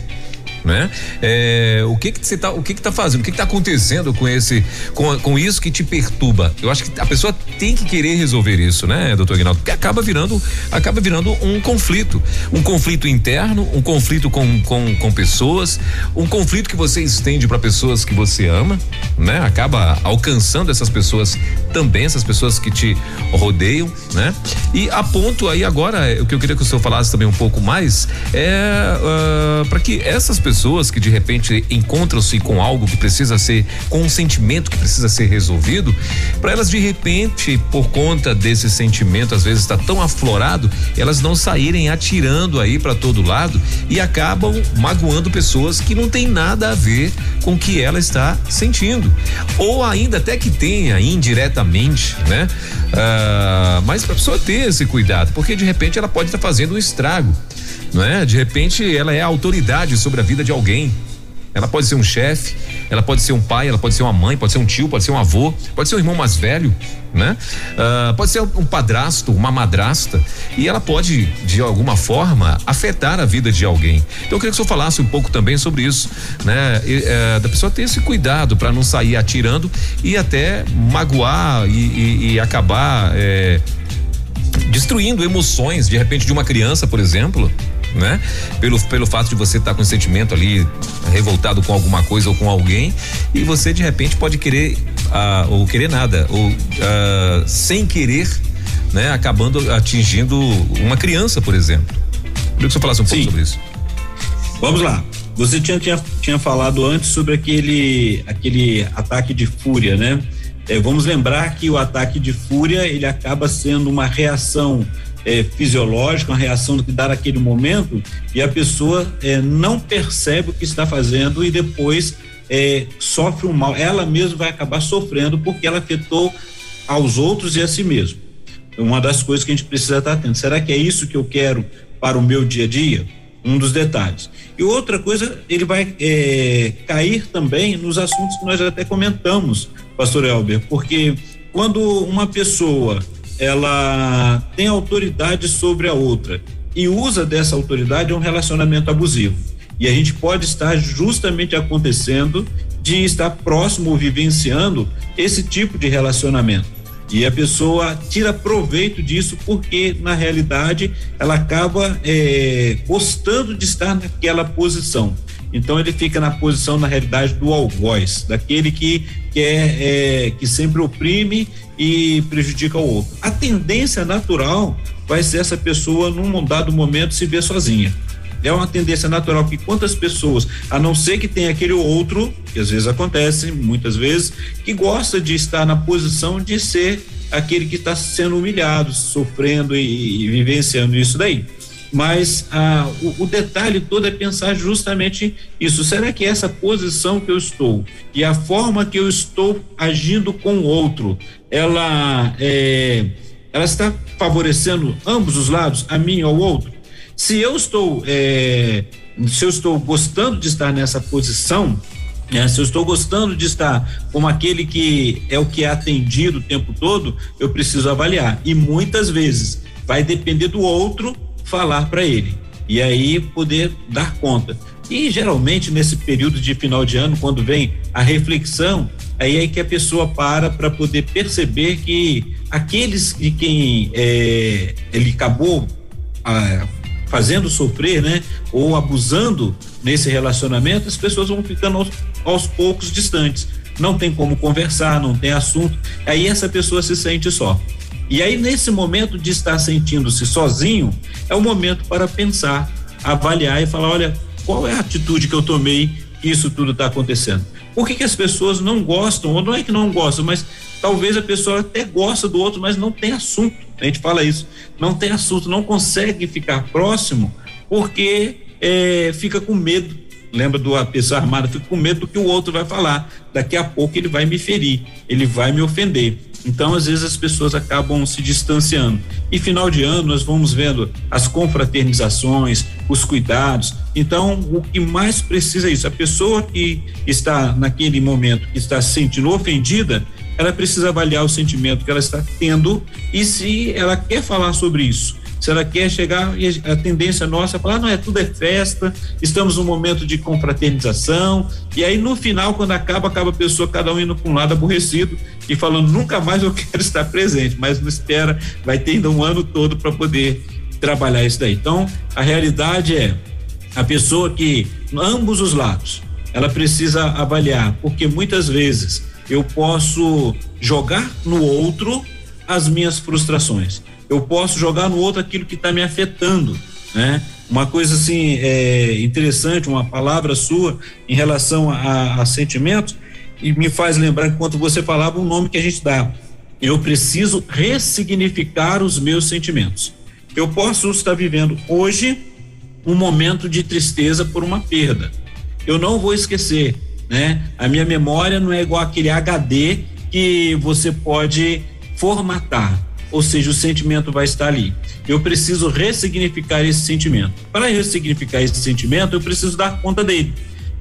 né? É, o que que você tá, o que que tá fazendo? O que que tá acontecendo com esse, com, com isso que te perturba? Eu acho que a pessoa tem que querer resolver isso, né, doutor Aguinaldo? Porque acaba virando, acaba virando um conflito, um conflito interno, um conflito com, com, com pessoas, um conflito que você estende para pessoas que você ama, né? Acaba alcançando essas pessoas também, essas pessoas que te rodeiam, né? E a ponto aí agora, o que eu queria que o senhor falasse também um pouco mais é uh, ah, para que essas pessoas pessoas que de repente encontram-se com algo que precisa ser, com um sentimento que precisa ser resolvido, para elas de repente, por conta desse sentimento, às vezes está tão aflorado, elas não saírem atirando aí para todo lado e acabam magoando pessoas que não tem nada a ver com o que ela está sentindo. Ou ainda até que tenha indiretamente, né? Ah, mas para a pessoa ter esse cuidado, porque de repente ela pode estar tá fazendo um estrago não é? De repente ela é autoridade sobre a vida de alguém. Ela pode ser um chefe, ela pode ser um pai, ela pode ser uma mãe, pode ser um tio, pode ser um avô, pode ser um irmão mais velho, né? Uh, pode ser um padrasto, uma madrasta, e ela pode, de alguma forma, afetar a vida de alguém. Então eu queria que o senhor falasse um pouco também sobre isso, né? E, uh, da pessoa ter esse cuidado para não sair atirando e até magoar e, e, e acabar. Eh, destruindo emoções, de repente, de uma criança, por exemplo, né? Pelo, pelo fato de você estar tá com esse sentimento ali revoltado com alguma coisa ou com alguém e você de repente pode querer uh, ou querer nada ou uh, sem querer, né? Acabando atingindo uma criança, por exemplo. Queria que você falasse um pouco sobre isso. Vamos lá. Você tinha, tinha, tinha falado antes sobre aquele, aquele ataque de fúria, né? É, vamos lembrar que o ataque de fúria ele acaba sendo uma reação é, fisiológica, uma reação que dá naquele momento e a pessoa é, não percebe o que está fazendo e depois é, sofre um mal. Ela mesma vai acabar sofrendo porque ela afetou aos outros e a si mesmo. Uma das coisas que a gente precisa estar atento. Será que é isso que eu quero para o meu dia a dia? Um dos detalhes. E outra coisa, ele vai é, cair também nos assuntos que nós até comentamos, Pastor Elber, porque quando uma pessoa ela tem autoridade sobre a outra e usa dessa autoridade um relacionamento abusivo. E a gente pode estar justamente acontecendo de estar próximo ou vivenciando esse tipo de relacionamento. E a pessoa tira proveito disso porque, na realidade, ela acaba é, gostando de estar naquela posição. Então ele fica na posição, na realidade, do algoz, daquele que quer, é, que sempre oprime e prejudica o outro. A tendência natural vai ser essa pessoa, num dado momento, se ver sozinha. É uma tendência natural que quantas pessoas, a não ser que tenha aquele outro, que às vezes acontece, muitas vezes, que gosta de estar na posição de ser aquele que está sendo humilhado, sofrendo e, e vivenciando isso daí mas ah, o, o, detalhe todo é pensar justamente isso. Será que essa posição que eu estou e a forma que eu estou agindo com o outro, ela é, ela está favorecendo ambos os lados, a mim e ao outro? Se eu estou é, se eu estou gostando de estar nessa posição, né, se eu estou gostando de estar como aquele que é o que é atendido o tempo todo, eu preciso avaliar. E muitas vezes vai depender do outro falar para ele e aí poder dar conta. E geralmente nesse período de final de ano, quando vem a reflexão, aí é que a pessoa para para poder perceber que aqueles de quem é, ele acabou ah, fazendo sofrer, né, ou abusando nesse relacionamento, as pessoas vão ficando aos, aos poucos distantes. não tem como conversar, não tem assunto, aí essa pessoa se sente só. E aí, nesse momento de estar sentindo-se sozinho, é o momento para pensar, avaliar e falar: olha, qual é a atitude que eu tomei que isso tudo está acontecendo? Por que, que as pessoas não gostam, ou não é que não gostam, mas talvez a pessoa até gosta do outro, mas não tem assunto. A gente fala isso, não tem assunto, não consegue ficar próximo porque é, fica com medo. Lembra do a pessoa armada, fica com medo do que o outro vai falar. Daqui a pouco ele vai me ferir, ele vai me ofender. Então, às vezes, as pessoas acabam se distanciando. E final de ano, nós vamos vendo as confraternizações, os cuidados. Então, o que mais precisa é isso. A pessoa que está naquele momento, que está se sentindo ofendida, ela precisa avaliar o sentimento que ela está tendo e se ela quer falar sobre isso se ela quer chegar, a tendência nossa é falar, não, é tudo é festa, estamos num momento de confraternização, e aí no final, quando acaba, acaba a pessoa, cada um indo para um lado aborrecido e falando, nunca mais eu quero estar presente, mas não espera, vai ter ainda um ano todo para poder trabalhar isso daí. Então, a realidade é a pessoa que, ambos os lados, ela precisa avaliar, porque muitas vezes eu posso jogar no outro as minhas frustrações eu posso jogar no outro aquilo que está me afetando, né? Uma coisa assim é, interessante, uma palavra sua em relação a, a sentimentos e me faz lembrar enquanto você falava um nome que a gente dá. Eu preciso ressignificar os meus sentimentos. Eu posso estar vivendo hoje um momento de tristeza por uma perda. Eu não vou esquecer, né? A minha memória não é igual aquele HD que você pode formatar ou seja, o sentimento vai estar ali. Eu preciso ressignificar esse sentimento. Para ressignificar esse sentimento, eu preciso dar conta dele.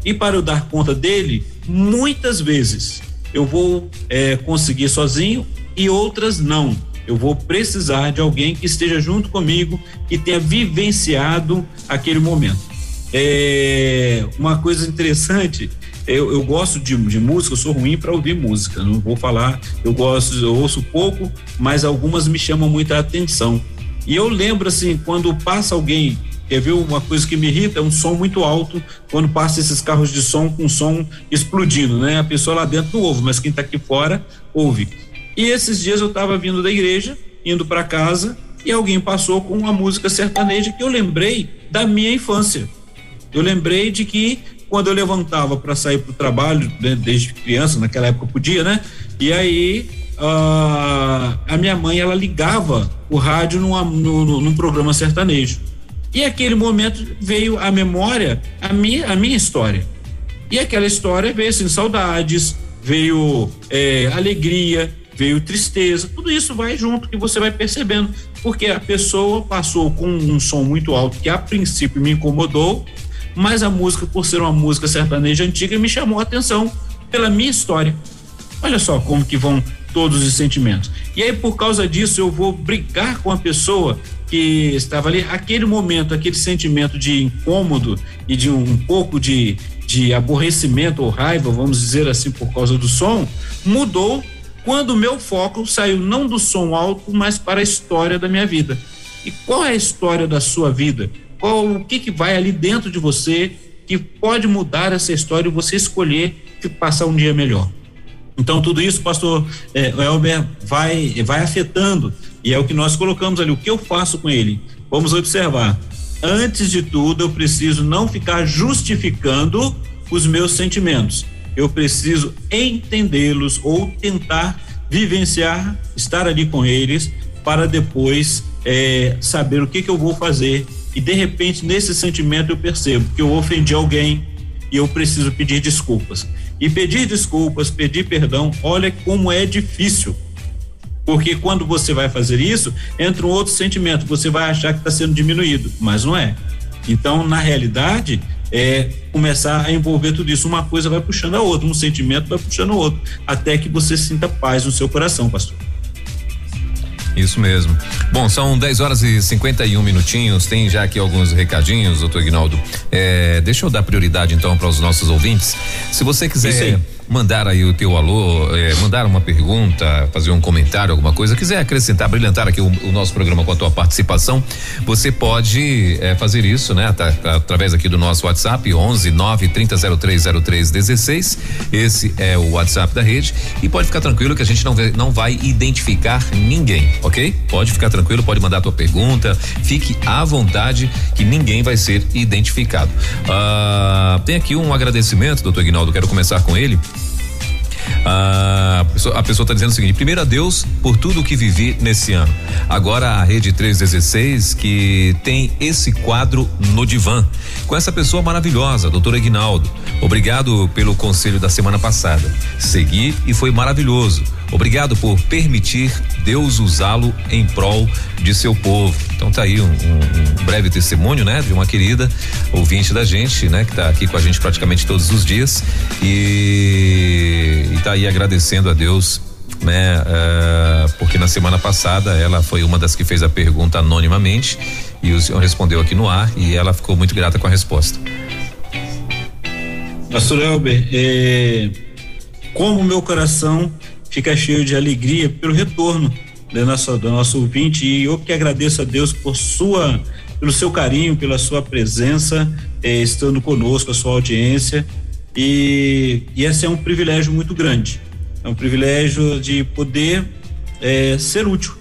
E para eu dar conta dele, muitas vezes eu vou é, conseguir sozinho e outras não. Eu vou precisar de alguém que esteja junto comigo, que tenha vivenciado aquele momento. É, uma coisa interessante eu, eu gosto de, de música, eu sou ruim para ouvir música, não vou falar, eu gosto, eu ouço pouco, mas algumas me chamam muita atenção. E eu lembro assim, quando passa alguém, quer ver uma coisa que me irrita, é um som muito alto, quando passa esses carros de som com som explodindo, né? A pessoa lá dentro não ouve, mas quem está aqui fora ouve. E esses dias eu estava vindo da igreja, indo para casa, e alguém passou com uma música sertaneja que eu lembrei da minha infância. Eu lembrei de que quando eu levantava para sair para o trabalho, né, desde criança, naquela época podia, né? E aí uh, a minha mãe ela ligava o rádio numa, no, num programa sertanejo. E aquele momento veio à memória a minha, a minha história. E aquela história veio assim, saudades, veio é, alegria, veio tristeza, tudo isso vai junto que você vai percebendo, porque a pessoa passou com um som muito alto que a princípio me incomodou, mas a música, por ser uma música sertaneja antiga, me chamou a atenção pela minha história. Olha só como que vão todos os sentimentos. E aí, por causa disso, eu vou brigar com a pessoa que estava ali. Aquele momento, aquele sentimento de incômodo e de um, pouco de, de aborrecimento ou raiva, vamos dizer assim, por causa do som, mudou quando o meu foco saiu não do som alto, mas para a história da minha vida. E qual é a história da sua vida? Qual o que, que vai ali dentro de você que pode mudar essa história e você escolher passar um dia melhor. Então tudo isso, pastor é, Elber, vai vai afetando e é o que nós colocamos ali. O que eu faço com ele? Vamos observar. Antes de tudo, eu preciso não ficar justificando os meus sentimentos. Eu preciso entendê-los ou tentar vivenciar, estar ali com eles para depois é, saber o que, que eu vou fazer e de repente nesse sentimento eu percebo que eu ofendi alguém e eu preciso pedir desculpas. E pedir desculpas, pedir perdão, olha como é difícil. Porque quando você vai fazer isso, entra um outro sentimento, você vai achar que está sendo diminuído, mas não é. Então, na realidade, é começar a envolver tudo isso. Uma coisa vai puxando a outra, um sentimento vai puxando o outro, até que você sinta paz no seu coração, pastor. Isso mesmo. Bom, são 10 horas e 51 minutinhos. Tem já aqui alguns recadinhos, doutor Ignaldo. É, deixa eu dar prioridade então para os nossos ouvintes. Se você quiser mandar aí o teu alô, é, mandar uma pergunta, fazer um comentário, alguma coisa, quiser acrescentar, brilhantar aqui o, o nosso programa com a tua participação, você pode é, fazer isso, né? Tá, tá, através aqui do nosso WhatsApp 11 9 300303 16. Esse é o WhatsApp da rede e pode ficar tranquilo que a gente não, não vai identificar ninguém, ok? Pode ficar tranquilo, pode mandar a tua pergunta, fique à vontade que ninguém vai ser identificado. Ah, tem aqui um agradecimento, doutor Ignaldo, quero começar com ele. Ah, a pessoa está dizendo o seguinte: primeiro a Deus por tudo que vivi nesse ano. Agora a Rede 316 que tem esse quadro no divã. Com essa pessoa maravilhosa, doutor Aguinaldo. Obrigado pelo conselho da semana passada. Segui e foi maravilhoso. Obrigado por permitir Deus usá-lo em prol de seu povo. Então tá aí um, um, um, breve testemunho, né, de uma querida ouvinte da gente, né, que tá aqui com a gente praticamente todos os dias e, e tá aí agradecendo a Deus né? Uh, porque na semana passada ela foi uma das que fez a pergunta anonimamente e o senhor respondeu aqui no ar e ela ficou muito grata com a resposta. Pastor Elber, é, como meu coração fica cheio de alegria pelo retorno do nosso, do nosso ouvinte e eu que agradeço a Deus por sua, pelo seu carinho, pela sua presença, eh, estando conosco, a sua audiência e, e esse é um privilégio muito grande, é um privilégio de poder eh, ser útil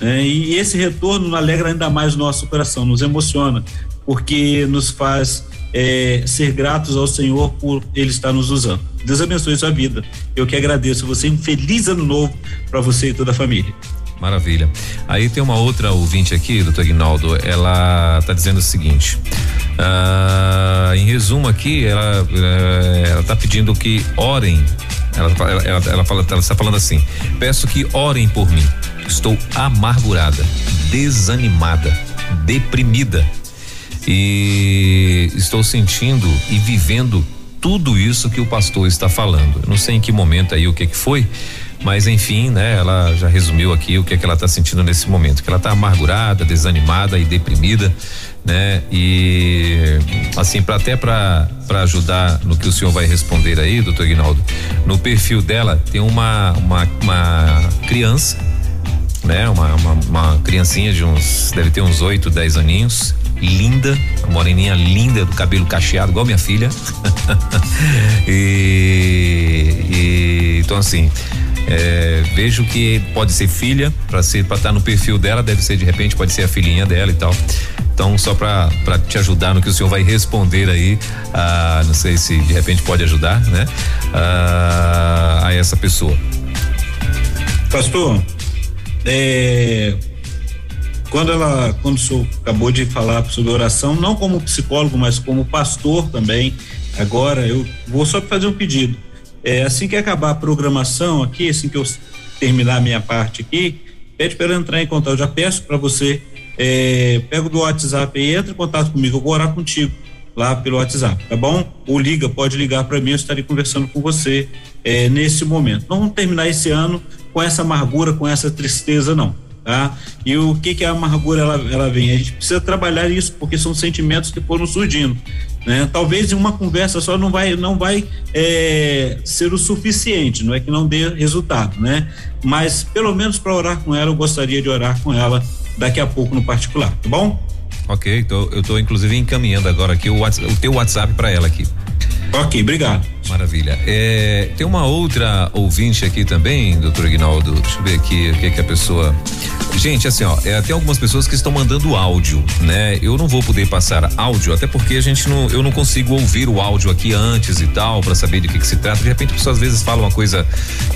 né? e esse retorno alegra ainda mais o nosso coração, nos emociona porque nos faz é, ser gratos ao Senhor por Ele estar nos usando. Deus abençoe sua vida. Eu que agradeço você. Um feliz ano novo para você e toda a família. Maravilha. Aí tem uma outra ouvinte aqui, doutor Aguinaldo, ela está dizendo o seguinte. Uh, em resumo aqui, ela, uh, ela tá pedindo que orem. Ela, ela, ela, ela, fala, ela está falando assim: peço que orem por mim. Estou amargurada, desanimada, deprimida e estou sentindo e vivendo tudo isso que o pastor está falando. Eu não sei em que momento aí o que que foi, mas enfim, né? Ela já resumiu aqui o que é que ela está sentindo nesse momento, que ela está amargurada, desanimada e deprimida, né? E assim, para até para para ajudar no que o senhor vai responder aí, doutor Ignaldo, no perfil dela tem uma uma, uma criança, né? Uma, uma, uma criancinha de uns deve ter uns oito, dez aninhos linda, uma moreninha linda, do cabelo cacheado, igual minha filha. e, e, então assim, é, vejo que pode ser filha, para ser para estar tá no perfil dela, deve ser de repente pode ser a filhinha dela e tal. Então, só para te ajudar no que o senhor vai responder aí, ah, não sei se de repente pode ajudar, né? Ah, a essa pessoa. Pastor, é, quando ela, quando o senhor acabou de falar sobre oração, não como psicólogo, mas como pastor também, agora eu vou só fazer um pedido. É, assim que acabar a programação aqui, assim que eu terminar a minha parte aqui, pede para entrar em contato. Eu já peço para você, é, pega do WhatsApp e entra em contato comigo, eu vou orar contigo lá pelo WhatsApp, tá bom? Ou liga, pode ligar para mim, eu estarei conversando com você é, nesse momento. Não vamos terminar esse ano com essa amargura, com essa tristeza, não tá? E o que que a amargura ela, ela vem? A gente precisa trabalhar isso porque são sentimentos que foram surgindo, né? Talvez em uma conversa só não vai não vai é, ser o suficiente, não é que não dê resultado, né? Mas pelo menos para orar com ela eu gostaria de orar com ela daqui a pouco no particular, tá bom? Ok, então eu estou inclusive encaminhando agora aqui o, o teu WhatsApp para ela aqui. Ok, obrigado. Maravilha. É, tem uma outra ouvinte aqui também, doutor Ignaldo. Deixa eu ver aqui o que, que a pessoa. Gente, assim, ó, é, tem algumas pessoas que estão mandando áudio, né? Eu não vou poder passar áudio, até porque a gente não, eu não consigo ouvir o áudio aqui antes e tal, para saber de que, que se trata. De repente, a pessoa às vezes fala uma coisa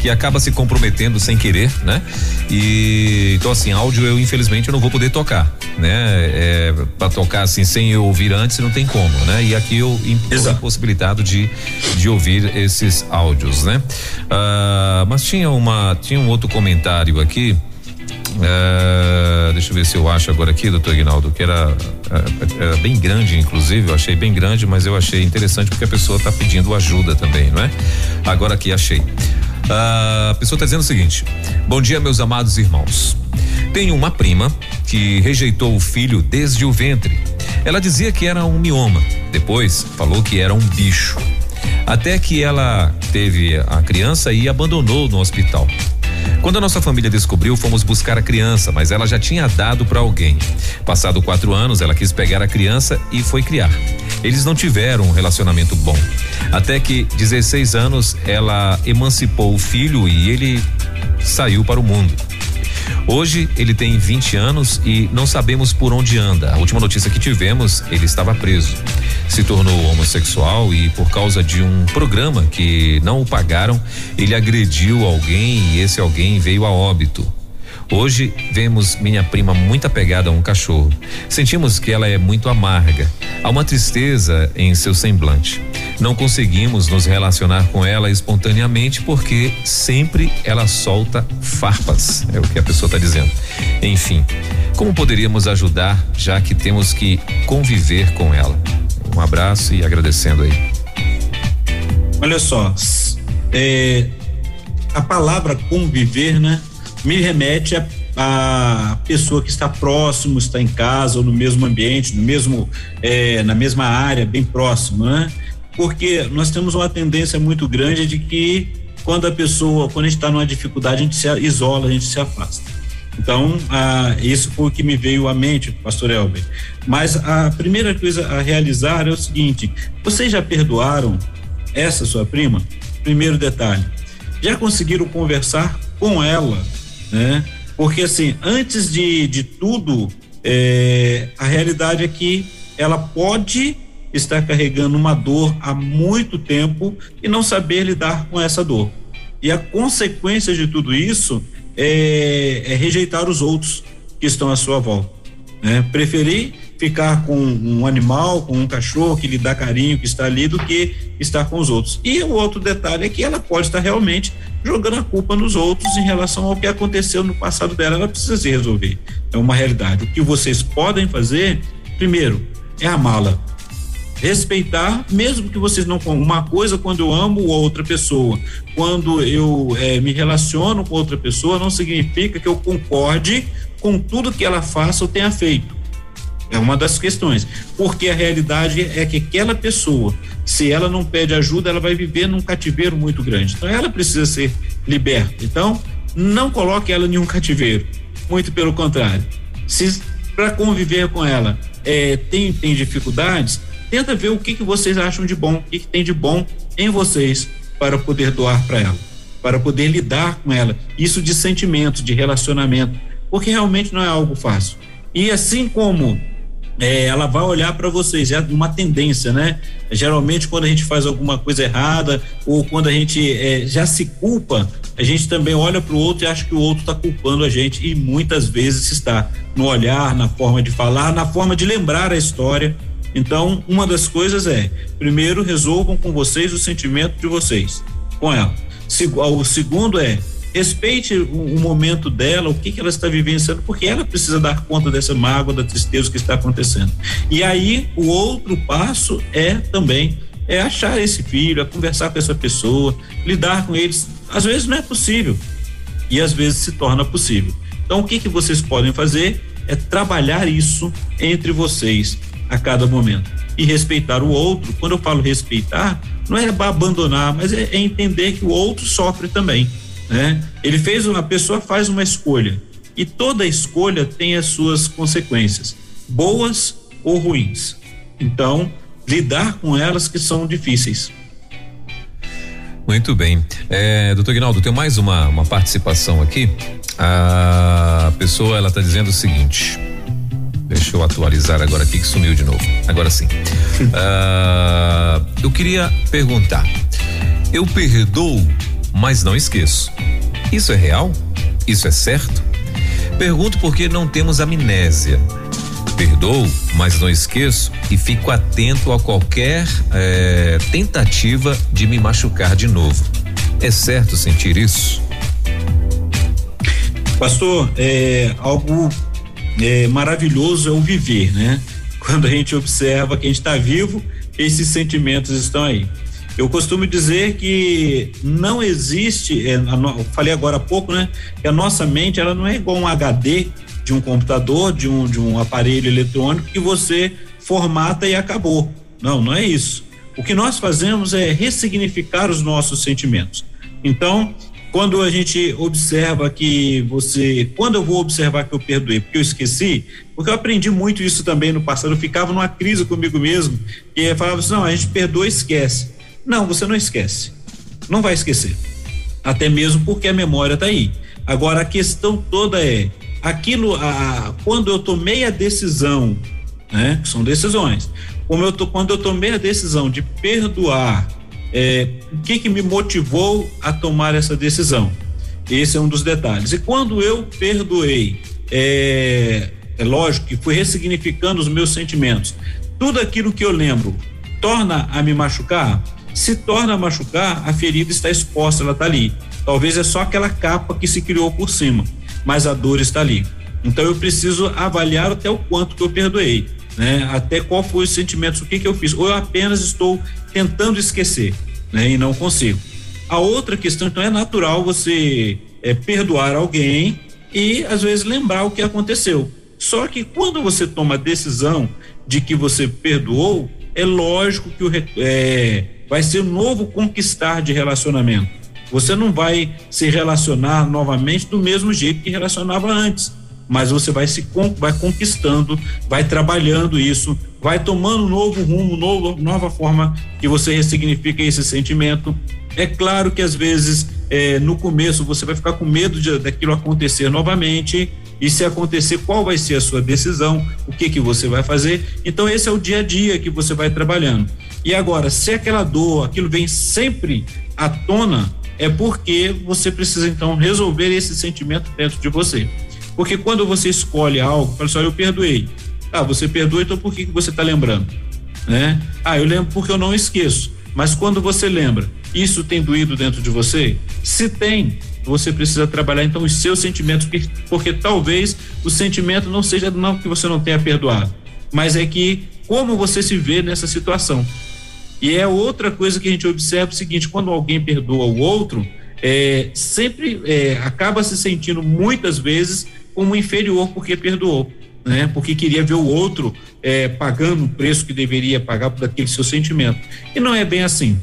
que acaba se comprometendo sem querer, né? E então, assim, áudio eu, infelizmente, eu não vou poder tocar, né? É, para tocar assim, sem eu ouvir antes, não tem como, né? E aqui eu estou impossibilitado de, de ouvir esses áudios, né? Ah, mas tinha uma, tinha um outro comentário aqui é, deixa eu ver se eu acho agora aqui, doutor Ignaldo, que era, é, era, bem grande, inclusive, eu achei bem grande, mas eu achei interessante porque a pessoa está pedindo ajuda também, não é? Agora aqui achei. a pessoa está dizendo o seguinte: Bom dia, meus amados irmãos. Tenho uma prima que rejeitou o filho desde o ventre. Ela dizia que era um mioma, depois falou que era um bicho. Até que ela teve a criança e abandonou no hospital. Quando a nossa família descobriu, fomos buscar a criança, mas ela já tinha dado para alguém. Passado quatro anos, ela quis pegar a criança e foi criar. Eles não tiveram um relacionamento bom. Até que, 16 anos, ela emancipou o filho e ele saiu para o mundo. Hoje ele tem 20 anos e não sabemos por onde anda. A última notícia que tivemos, ele estava preso. Se tornou homossexual e por causa de um programa que não o pagaram, ele agrediu alguém e esse alguém veio a óbito. Hoje vemos minha prima muito apegada a um cachorro. Sentimos que ela é muito amarga. Há uma tristeza em seu semblante. Não conseguimos nos relacionar com ela espontaneamente porque sempre ela solta farpas, é o que a pessoa está dizendo. Enfim, como poderíamos ajudar já que temos que conviver com ela? Um abraço e agradecendo aí. Olha só, é, a palavra conviver, né? Me remete a, a pessoa que está próximo, está em casa ou no mesmo ambiente, no mesmo, é, na mesma área, bem próximo, né? Porque nós temos uma tendência muito grande de que quando a pessoa, quando a gente está numa dificuldade, a gente se isola, a gente se afasta. Então, ah, isso foi o que me veio à mente, pastor Elber. Mas a primeira coisa a realizar é o seguinte: vocês já perdoaram essa sua prima? Primeiro detalhe. Já conseguiram conversar com ela né? Porque assim, antes de, de tudo, é, a realidade é que ela pode estar carregando uma dor há muito tempo e não saber lidar com essa dor. E a consequência de tudo isso é, é rejeitar os outros que estão à sua volta. Né? Preferir ficar com um animal, com um cachorro que lhe dá carinho, que está ali, do que estar com os outros. E o outro detalhe é que ela pode estar realmente jogando a culpa nos outros em relação ao que aconteceu no passado dela. Ela precisa se resolver. É uma realidade. O que vocês podem fazer, primeiro, é amá-la. Respeitar, mesmo que vocês não. Uma coisa quando eu amo outra pessoa, quando eu é, me relaciono com outra pessoa, não significa que eu concorde com tudo que ela faça ou tenha feito é uma das questões. Porque a realidade é que aquela pessoa, se ela não pede ajuda, ela vai viver num cativeiro muito grande. Então ela precisa ser liberta. Então, não coloque ela em um cativeiro. Muito pelo contrário. Se para conviver com ela é, tem, tem dificuldades, tenta ver o que, que vocês acham de bom, o que, que tem de bom em vocês para poder doar para ela, para poder lidar com ela. Isso de sentimento, de relacionamento, porque realmente não é algo fácil. E assim como é, ela vai olhar para vocês, é uma tendência, né? Geralmente, quando a gente faz alguma coisa errada ou quando a gente é, já se culpa, a gente também olha para o outro e acha que o outro está culpando a gente, e muitas vezes está no olhar, na forma de falar, na forma de lembrar a história. Então, uma das coisas é: primeiro, resolvam com vocês o sentimento de vocês, com ela. O segundo é respeite o, o, momento dela, o que, que ela está vivenciando, porque ela precisa dar conta dessa mágoa, da tristeza que está acontecendo. E aí, o outro passo é também é achar esse filho, é conversar com essa pessoa, lidar com eles. Às vezes não é possível e às vezes se torna possível. Então, o que, que vocês podem fazer é trabalhar isso entre vocês a cada momento e respeitar o outro. Quando eu falo respeitar, não é abandonar, mas é, é entender que o outro sofre também né? Ele fez uma pessoa faz uma escolha e toda escolha tem as suas consequências, boas ou ruins. Então, lidar com elas que são difíceis. Muito bem. É, doutor Guinaldo, tem mais uma, uma participação aqui. A pessoa ela está dizendo o seguinte. Deixa eu atualizar agora aqui que sumiu de novo. Agora sim. uh, eu queria perguntar. Eu perdoo mas não esqueço. Isso é real? Isso é certo? Pergunto porque não temos amnésia. Perdoo, mas não esqueço e fico atento a qualquer é, tentativa de me machucar de novo. É certo sentir isso? Pastor, é algo é, maravilhoso é o viver, né? Quando a gente observa que a gente está vivo, esses sentimentos estão aí. Eu costumo dizer que não existe, é, falei agora há pouco, né? Que a nossa mente ela não é igual um HD de um computador, de um, de um aparelho eletrônico que você formata e acabou. Não, não é isso. O que nós fazemos é ressignificar os nossos sentimentos. Então, quando a gente observa que você, quando eu vou observar que eu perdoei, porque eu esqueci, porque eu aprendi muito isso também no passado, eu ficava numa crise comigo mesmo, e falava assim, não, a gente perdoa e esquece. Não, você não esquece. Não vai esquecer. Até mesmo porque a memória está aí. Agora a questão toda é aquilo, a, quando eu tomei a decisão, né? São decisões. Como eu tô, quando eu tomei a decisão de perdoar é, o que, que me motivou a tomar essa decisão? Esse é um dos detalhes. E quando eu perdoei, é, é lógico que fui ressignificando os meus sentimentos. Tudo aquilo que eu lembro torna a me machucar? Se torna a machucar, a ferida está exposta, ela está ali. Talvez é só aquela capa que se criou por cima, mas a dor está ali. Então eu preciso avaliar até o quanto que eu perdoei né? Até qual foi os sentimentos, o que que eu fiz? Ou eu apenas estou tentando esquecer, né? E não consigo. A outra questão, então, é natural você é, perdoar alguém e às vezes lembrar o que aconteceu. Só que quando você toma a decisão de que você perdoou, é lógico que o, é, vai ser um novo conquistar de relacionamento. Você não vai se relacionar novamente do mesmo jeito que relacionava antes mas você vai se vai conquistando, vai trabalhando isso, vai tomando um novo rumo, novo, nova forma que você ressignifica esse sentimento. É claro que às vezes é, no começo você vai ficar com medo de, daquilo acontecer novamente e se acontecer qual vai ser a sua decisão, o que que você vai fazer. Então esse é o dia a dia que você vai trabalhando. E agora, se aquela dor, aquilo vem sempre à tona, é porque você precisa então resolver esse sentimento dentro de você. Porque quando você escolhe algo, fala assim, eu perdoei. Ah, você perdoa, então por que, que você está lembrando? Né? Ah, eu lembro porque eu não esqueço. Mas quando você lembra, isso tem doído dentro de você? Se tem, você precisa trabalhar então os seus sentimentos, porque, porque talvez o sentimento não seja não que você não tenha perdoado, mas é que como você se vê nessa situação. E é outra coisa que a gente observa o seguinte: quando alguém perdoa o outro, é, sempre é, acaba se sentindo muitas vezes como inferior porque perdoou, né? Porque queria ver o outro é, pagando o preço que deveria pagar por aquele seu sentimento. E não é bem assim.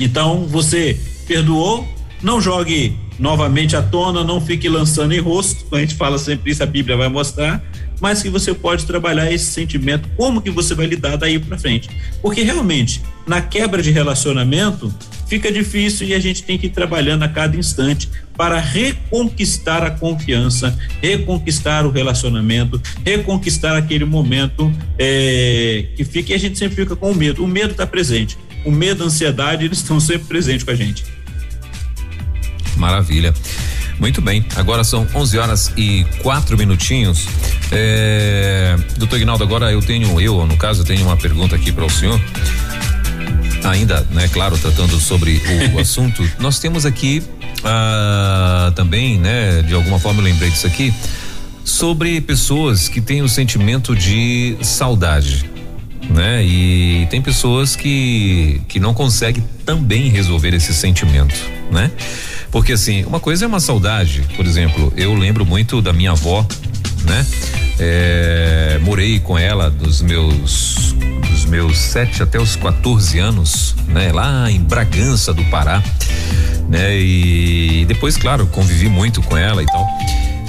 Então, você perdoou, não jogue novamente à tona, não fique lançando em rosto. A gente fala sempre isso, a Bíblia vai mostrar mas que você pode trabalhar esse sentimento, como que você vai lidar daí para frente. Porque realmente, na quebra de relacionamento, fica difícil e a gente tem que ir trabalhando a cada instante para reconquistar a confiança, reconquistar o relacionamento, reconquistar aquele momento é, que fica e a gente sempre fica com o medo. O medo está presente. O medo, a ansiedade, eles estão sempre presentes com a gente. Maravilha. Muito bem, agora são 11 horas e quatro minutinhos. É, doutor Ignaldo, agora eu tenho, eu, no caso, eu tenho uma pergunta aqui para o senhor. Ainda, né, claro, tratando sobre o, assunto, nós temos aqui ah, também, né, de alguma forma eu lembrei disso aqui, sobre pessoas que têm o sentimento de saudade né? E tem pessoas que que não conseguem também resolver esse sentimento, né? Porque assim, uma coisa é uma saudade, por exemplo, eu lembro muito da minha avó, né? É, morei com ela dos meus dos meus sete até os 14 anos, né? Lá em Bragança do Pará, né? E depois, claro, convivi muito com ela e tal.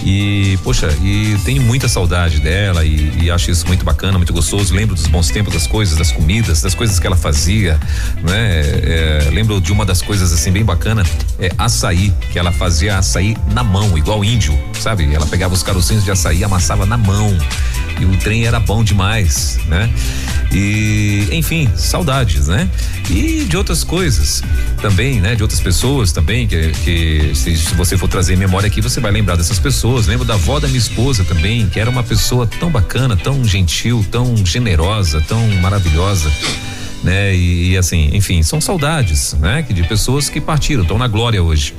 E, poxa, e tenho muita saudade dela e, e, acho isso muito bacana, muito gostoso. Lembro dos bons tempos, das coisas, das comidas, das coisas que ela fazia, né? É, lembro de uma das coisas assim bem bacana, é açaí, que ela fazia açaí na mão, igual índio, sabe? Ela pegava os carocinhos de açaí, amassava na mão e o trem era bom demais, né? E, enfim, saudades, né? E de outras coisas também, né? De outras pessoas também, que, que se, se, você for trazer memória aqui, você vai lembrar dessas pessoas. Lembro da avó da minha esposa também, que era uma pessoa tão bacana, tão gentil, tão generosa, tão maravilhosa. Né? E, e assim, enfim, são saudades, né? Que de pessoas que partiram, estão na glória hoje.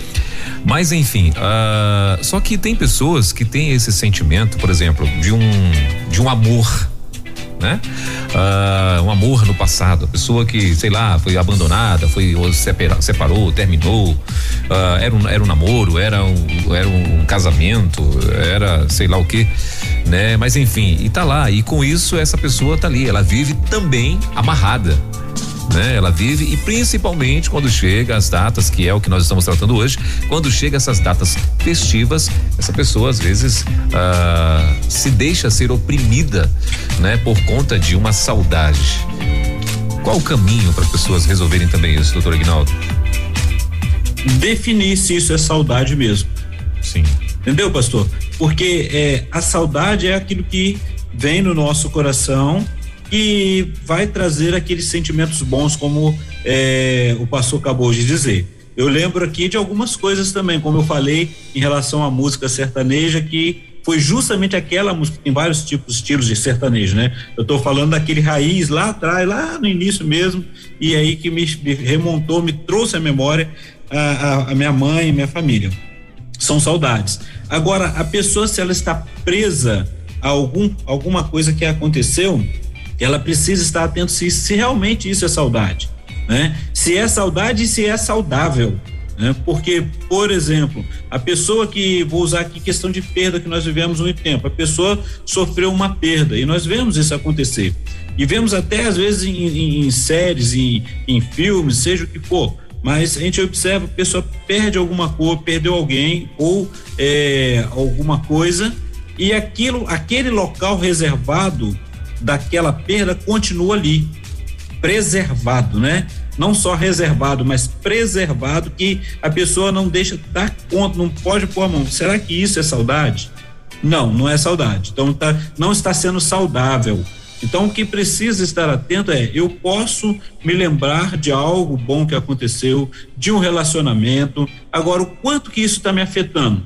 Mas enfim, uh, só que tem pessoas que têm esse sentimento, por exemplo, de um de um amor né? Uh, um amor no passado, a pessoa que, sei lá, foi abandonada, foi separa, separou, terminou, uh, era, um, era um namoro, era um, era um casamento, era sei lá o que, né? Mas enfim, e tá lá, e com isso essa pessoa tá ali, ela vive também amarrada, né? Ela vive e principalmente quando chega as datas, que é o que nós estamos tratando hoje, quando chega essas datas festivas, essa pessoa às vezes ah, se deixa ser oprimida, né? Por conta de uma saudade. Qual o caminho para as pessoas resolverem também isso, doutor Aguinaldo? Definir se isso é saudade mesmo. Sim. Entendeu, pastor? Porque é, a saudade é aquilo que vem no nosso coração e vai trazer aqueles sentimentos bons, como é, o pastor acabou de dizer. Eu lembro aqui de algumas coisas também, como eu falei em relação à música sertaneja, que foi justamente aquela música, tem vários tipos, estilos de sertanejo, né? Eu estou falando daquele raiz lá atrás, lá no início mesmo, e aí que me, me remontou, me trouxe à memória a, a, a minha mãe e minha família. São saudades. Agora, a pessoa, se ela está presa a algum, alguma coisa que aconteceu, ela precisa estar atento se, se realmente isso é saudade, né? Se é saudade e se é saudável, né? Porque, por exemplo, a pessoa que, vou usar aqui questão de perda que nós vivemos muito tempo, a pessoa sofreu uma perda e nós vemos isso acontecer. E vemos até às vezes em, em, em séries, em, em filmes, seja o que for, mas a gente observa a pessoa perde alguma coisa, perdeu alguém ou é, alguma coisa e aquilo, aquele local reservado daquela perda continua ali, preservado, né? Não só reservado, mas preservado, que a pessoa não deixa dar conta, não pode pôr a mão. Será que isso é saudade? Não, não é saudade. Então tá, não está sendo saudável. Então o que precisa estar atento é, eu posso me lembrar de algo bom que aconteceu, de um relacionamento. Agora, o quanto que isso está me afetando?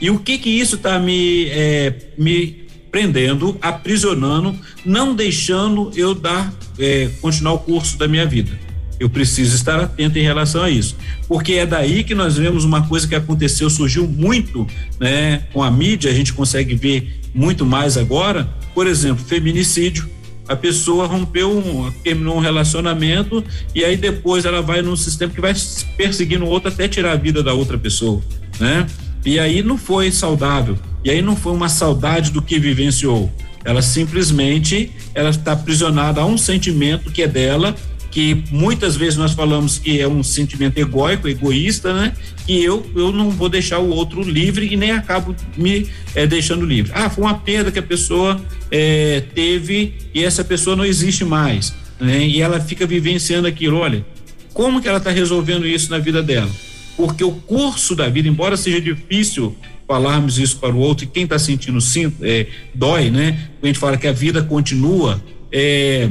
E o que que isso está me, é, me prendendo, aprisionando, não deixando eu dar é, continuar o curso da minha vida. Eu preciso estar atento em relação a isso, porque é daí que nós vemos uma coisa que aconteceu, surgiu muito, né, com a mídia, a gente consegue ver muito mais agora. Por exemplo, feminicídio. A pessoa rompeu, um, terminou um relacionamento e aí depois ela vai num sistema que vai perseguindo o outro até tirar a vida da outra pessoa, né? E aí não foi saudável. E aí não foi uma saudade do que vivenciou. Ela simplesmente ela está aprisionada a um sentimento que é dela, que muitas vezes nós falamos que é um sentimento egóico, egoísta, né? E eu eu não vou deixar o outro livre e nem acabo me é, deixando livre. Ah, foi uma perda que a pessoa é, teve e essa pessoa não existe mais, né? E ela fica vivenciando aquilo. Olha, como que ela está resolvendo isso na vida dela? Porque o curso da vida, embora seja difícil falarmos isso para o outro e quem está sentindo sim, é, dói, né? A gente fala que a vida continua, é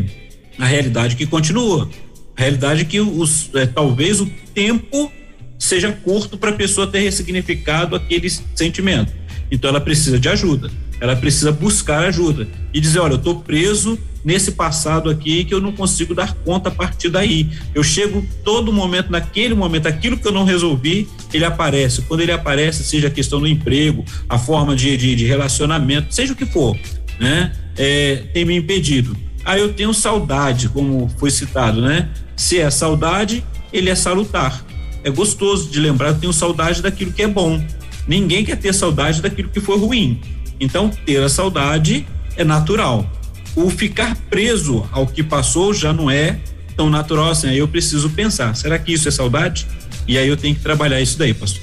a realidade que continua. A realidade que os, é, talvez o tempo seja curto para a pessoa ter ressignificado aquele sentimento. Então ela precisa de ajuda ela precisa buscar ajuda e dizer, olha, eu estou preso nesse passado aqui que eu não consigo dar conta a partir daí. Eu chego todo momento, naquele momento, aquilo que eu não resolvi, ele aparece. Quando ele aparece, seja a questão do emprego, a forma de, de, de relacionamento, seja o que for, né? É, tem me impedido. Aí eu tenho saudade, como foi citado, né? Se é saudade, ele é salutar. É gostoso de lembrar, eu tenho saudade daquilo que é bom. Ninguém quer ter saudade daquilo que foi ruim. Então, ter a saudade é natural. O ficar preso ao que passou já não é tão natural assim. Aí eu preciso pensar: será que isso é saudade? E aí eu tenho que trabalhar isso daí, pastor.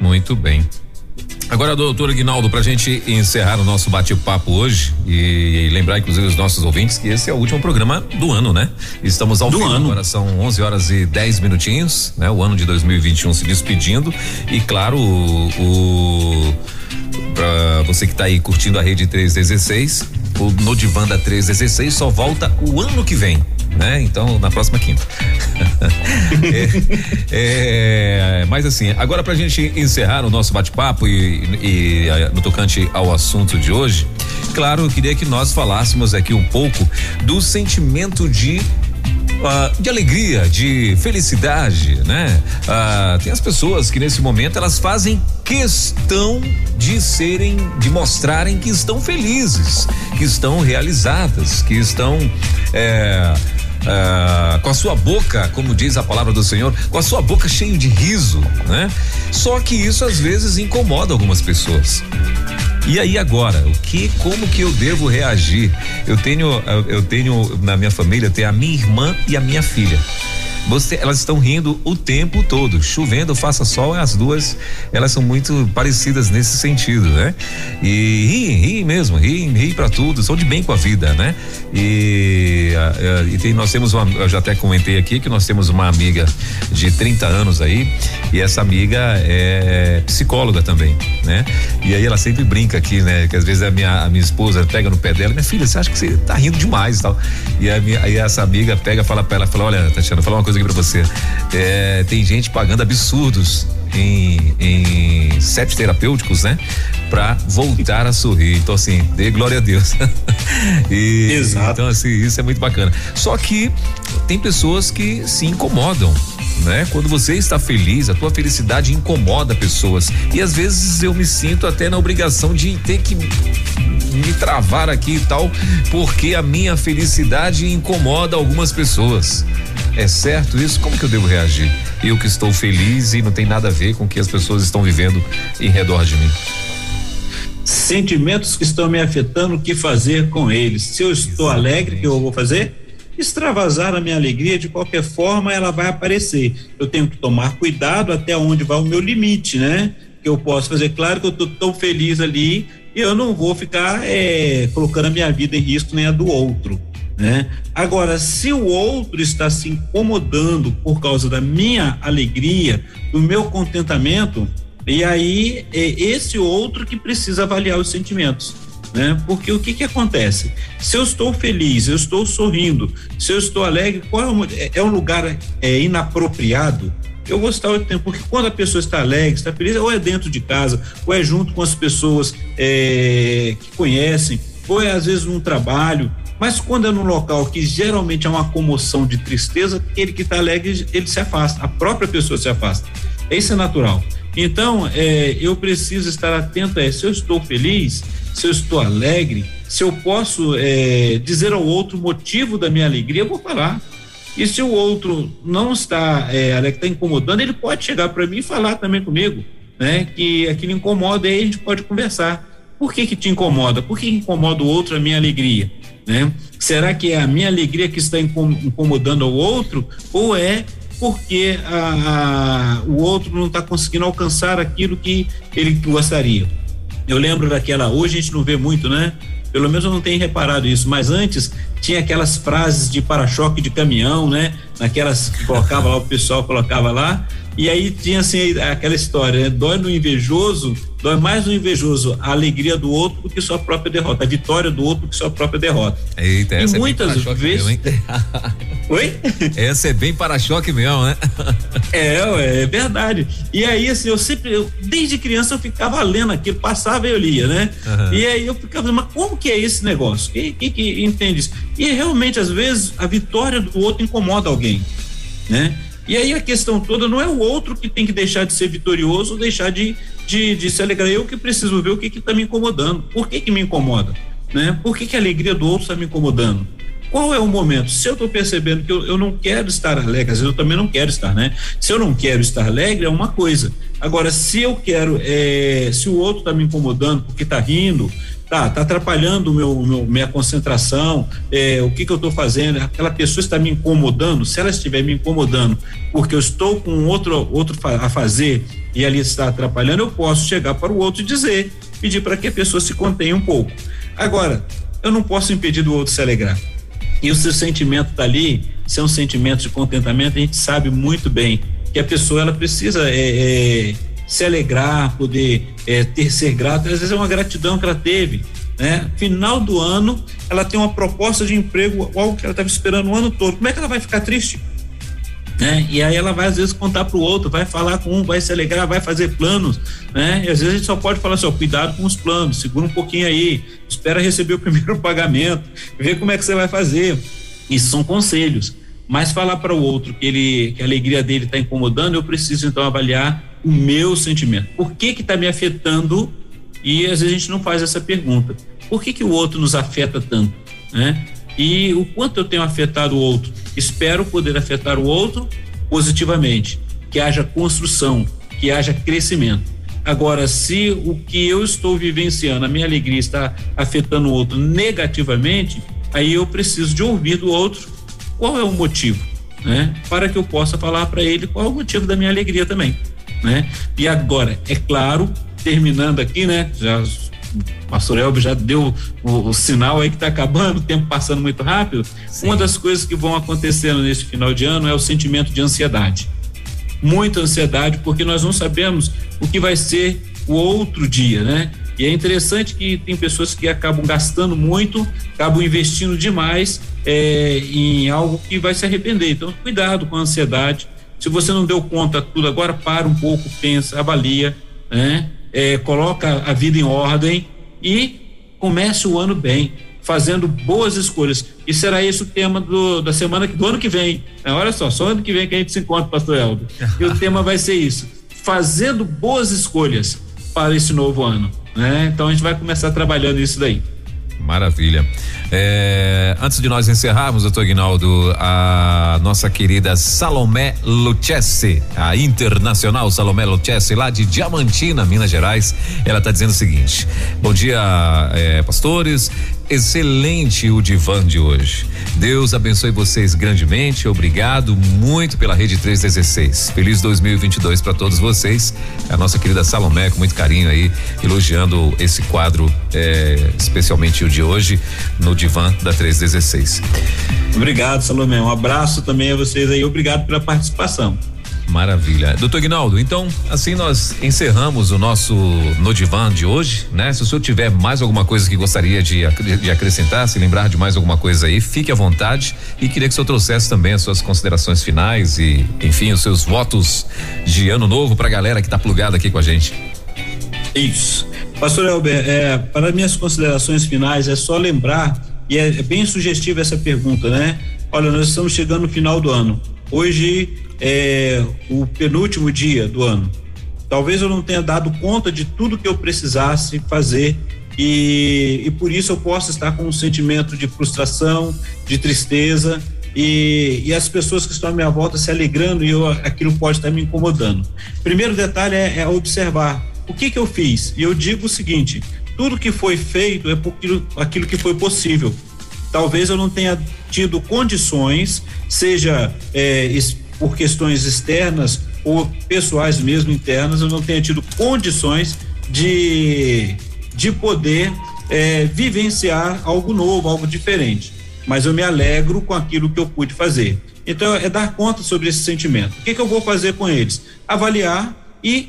Muito bem. Agora, doutor Aguinaldo, para a gente encerrar o nosso bate-papo hoje e, e, lembrar, inclusive, os nossos ouvintes que esse é o último programa do ano, né? Estamos ao do fim, ano. agora são 11 horas e 10 minutinhos, né? O ano de 2021 se despedindo e, claro, o, o para você que está aí curtindo a rede 316, o Nodivanda 316 só volta o ano que vem. Né? Então, na próxima quinta. é, é, mas assim, agora pra gente encerrar o nosso bate-papo e, e, e, no tocante ao assunto de hoje, claro, eu queria que nós falássemos aqui um pouco do sentimento de uh, de alegria, de felicidade, né? Uh, tem as pessoas que nesse momento elas fazem questão de serem, de mostrarem que estão felizes, que estão realizadas, que estão é, é, com a sua boca, como diz a palavra do Senhor, com a sua boca cheia de riso, né? Só que isso às vezes incomoda algumas pessoas. E aí agora, o que, como que eu devo reagir? Eu tenho, eu tenho na minha família, tem a minha irmã e a minha filha. Você, elas estão rindo o tempo todo, chovendo, faça sol, as duas, elas são muito parecidas nesse sentido, né? E riem, riem mesmo, riem, riem para tudo, são de bem com a vida, né? E, e tem, nós temos uma, eu já até comentei aqui que nós temos uma amiga de 30 anos aí, e essa amiga é psicóloga também, né? E aí ela sempre brinca aqui, né? Que às vezes a minha, a minha esposa pega no pé dela, minha filha, você acha que você tá rindo demais e tal. E aí essa amiga pega, fala pra ela, fala, olha, Tatiana, fala uma coisa aqui pra você. É, tem gente pagando absurdos em, em sete terapêuticos, né? Pra voltar a sorrir. Então, assim, dê glória a Deus. e, Exato. Então, assim, isso é muito bacana. Só que tem pessoas que se incomodam. Né? Quando você está feliz, a tua felicidade incomoda pessoas. E às vezes eu me sinto até na obrigação de ter que me travar aqui e tal, porque a minha felicidade incomoda algumas pessoas. É certo isso? Como que eu devo reagir? Eu que estou feliz e não tem nada a ver com o que as pessoas estão vivendo em redor de mim. Sentimentos que estão me afetando, o que fazer com eles? Se eu estou Exatamente. alegre, o que eu vou fazer? Extravasar a minha alegria, de qualquer forma, ela vai aparecer. Eu tenho que tomar cuidado até onde vai o meu limite, né? Que eu posso fazer. Claro que eu estou tão feliz ali e eu não vou ficar é, colocando a minha vida em risco nem a do outro. Né? Agora, se o outro está se incomodando por causa da minha alegria, do meu contentamento, e aí é esse outro que precisa avaliar os sentimentos. Né? Porque o que que acontece? Se eu estou feliz, eu estou sorrindo, se eu estou alegre, qual é, o, é, é um lugar é, inapropriado? Eu estar o tempo, porque quando a pessoa está alegre, está feliz, ou é dentro de casa, ou é junto com as pessoas é, que conhecem, ou é às vezes num trabalho, mas quando é num local que geralmente é uma comoção de tristeza, ele que está alegre, ele se afasta, a própria pessoa se afasta. Isso é natural. Então, é, eu preciso estar atento a se eu estou feliz, se eu estou alegre, se eu posso é, dizer ao outro motivo da minha alegria, eu vou falar. E se o outro não está é, alegre, está incomodando, ele pode chegar para mim e falar também comigo, né? Que aquilo incomoda, aí a gente pode conversar. Por que que te incomoda? Por que incomoda o outro a minha alegria? Né? Será que é a minha alegria que está incomodando o outro ou é porque a, a, o outro não está conseguindo alcançar aquilo que ele gostaria? Eu lembro daquela, hoje a gente não vê muito, né? Pelo menos eu não tenho reparado isso, mas antes tinha aquelas frases de para-choque de caminhão, né? Naquelas que colocava lá, o pessoal colocava lá, e aí tinha assim aquela história, né? dói no invejoso, dói mais no invejoso a alegria do outro do que sua própria derrota, a vitória do outro do que sua própria derrota. Eita, e muitas é vezes. Mesmo, Oi? Essa é bem para-choque mesmo, né? é, é verdade. E aí, assim, eu sempre, eu, desde criança, eu ficava lendo aquilo, passava e eu lia, né? Uhum. E aí eu ficava, mas como que é esse negócio? Quem, quem que entende isso? E realmente, às vezes, a vitória do outro incomoda alguém, né? E aí a questão toda não é o outro que tem que deixar de ser vitorioso, deixar de, de, de se alegrar. Eu que preciso ver o que está me incomodando. Por que, que me incomoda? Né? Por que, que a alegria do outro está me incomodando? Qual é o momento? Se eu estou percebendo que eu, eu não quero estar alegre, às vezes eu também não quero estar, né? Se eu não quero estar alegre, é uma coisa. Agora, se eu quero, é, se o outro está me incomodando porque está rindo, tá, tá atrapalhando meu, meu minha concentração, é, o que que eu estou fazendo, aquela pessoa está me incomodando, se ela estiver me incomodando porque eu estou com outro, outro a fazer e ali está atrapalhando, eu posso chegar para o outro e dizer, pedir para que a pessoa se contenha um pouco. Agora, eu não posso impedir do outro se alegrar. E o seu sentimento está ali, se é sentimento de contentamento, a gente sabe muito bem que a pessoa ela precisa é, é, se alegrar, poder é, ter ser grato, às vezes é uma gratidão que ela teve. Né? Final do ano, ela tem uma proposta de emprego, algo que ela estava esperando o ano todo. Como é que ela vai ficar triste? Né? E aí ela vai às vezes contar para o outro, vai falar com um, vai se alegrar, vai fazer planos, né? E às vezes a gente só pode falar assim, ó, cuidado com os planos, segura um pouquinho aí, espera receber o primeiro pagamento, vê como é que você vai fazer. Isso são conselhos. Mas falar para o outro que ele, que a alegria dele está incomodando, eu preciso então avaliar o meu sentimento. Por que que está me afetando? E às vezes a gente não faz essa pergunta. Por que que o outro nos afeta tanto, né? E o quanto eu tenho afetado o outro? Espero poder afetar o outro positivamente, que haja construção, que haja crescimento. Agora, se o que eu estou vivenciando, a minha alegria está afetando o outro negativamente, aí eu preciso de ouvir do outro qual é o motivo, né? Para que eu possa falar para ele qual é o motivo da minha alegria também, né? E agora, é claro, terminando aqui, né? Já o pastor Elber já deu o, o, sinal aí que está acabando, o tempo passando muito rápido. Sim. Uma das coisas que vão acontecendo nesse final de ano é o sentimento de ansiedade. Muita ansiedade, porque nós não sabemos o que vai ser o outro dia, né? E é interessante que tem pessoas que acabam gastando muito, acabam investindo demais é, em algo que vai se arrepender. Então, cuidado com a ansiedade. Se você não deu conta tudo agora, para um pouco, pensa, avalia, né? É, coloca a vida em ordem e comece o ano bem, fazendo boas escolhas. E será esse o tema do, da semana do ano que vem. É, olha só, só ano que vem que a gente se encontra, pastor Eldo. E o tema vai ser isso: fazendo boas escolhas para esse novo ano. Né? Então a gente vai começar trabalhando isso daí. Maravilha. É, antes de nós encerrarmos, doutor Guinaldo, a nossa querida Salomé Lucchesi, a internacional Salomé Lucchesi, lá de Diamantina, Minas Gerais, ela está dizendo o seguinte: Bom dia, é, pastores excelente o divã de hoje. Deus abençoe vocês grandemente. Obrigado muito pela Rede 316. Feliz 2022 para todos vocês. A nossa querida Salomé, com muito carinho aí, elogiando esse quadro, é, especialmente o de hoje, no divã da 316. Obrigado, Salomé. Um abraço também a vocês aí. Obrigado pela participação. Maravilha. Doutor Guinaldo, então, assim nós encerramos o nosso No Divã de hoje, né? Se o senhor tiver mais alguma coisa que gostaria de, de acrescentar, se lembrar de mais alguma coisa aí, fique à vontade e queria que o senhor trouxesse também as suas considerações finais e, enfim, os seus votos de ano novo para a galera que está plugada aqui com a gente. Isso. Pastor Elber, é, para minhas considerações finais, é só lembrar, e é, é bem sugestiva essa pergunta, né? Olha, nós estamos chegando no final do ano. Hoje é o penúltimo dia do ano. Talvez eu não tenha dado conta de tudo que eu precisasse fazer e, e por isso eu posso estar com um sentimento de frustração, de tristeza e, e, as pessoas que estão à minha volta se alegrando e eu, aquilo pode estar me incomodando. Primeiro detalhe é, é observar o que que eu fiz e eu digo o seguinte: tudo que foi feito é por aquilo, aquilo que foi possível. Talvez eu não tenha tido condições, seja é, por questões externas ou pessoais mesmo internas, eu não tenha tido condições de, de poder é, vivenciar algo novo, algo diferente. Mas eu me alegro com aquilo que eu pude fazer. Então, é dar conta sobre esse sentimento. O que, que eu vou fazer com eles? Avaliar e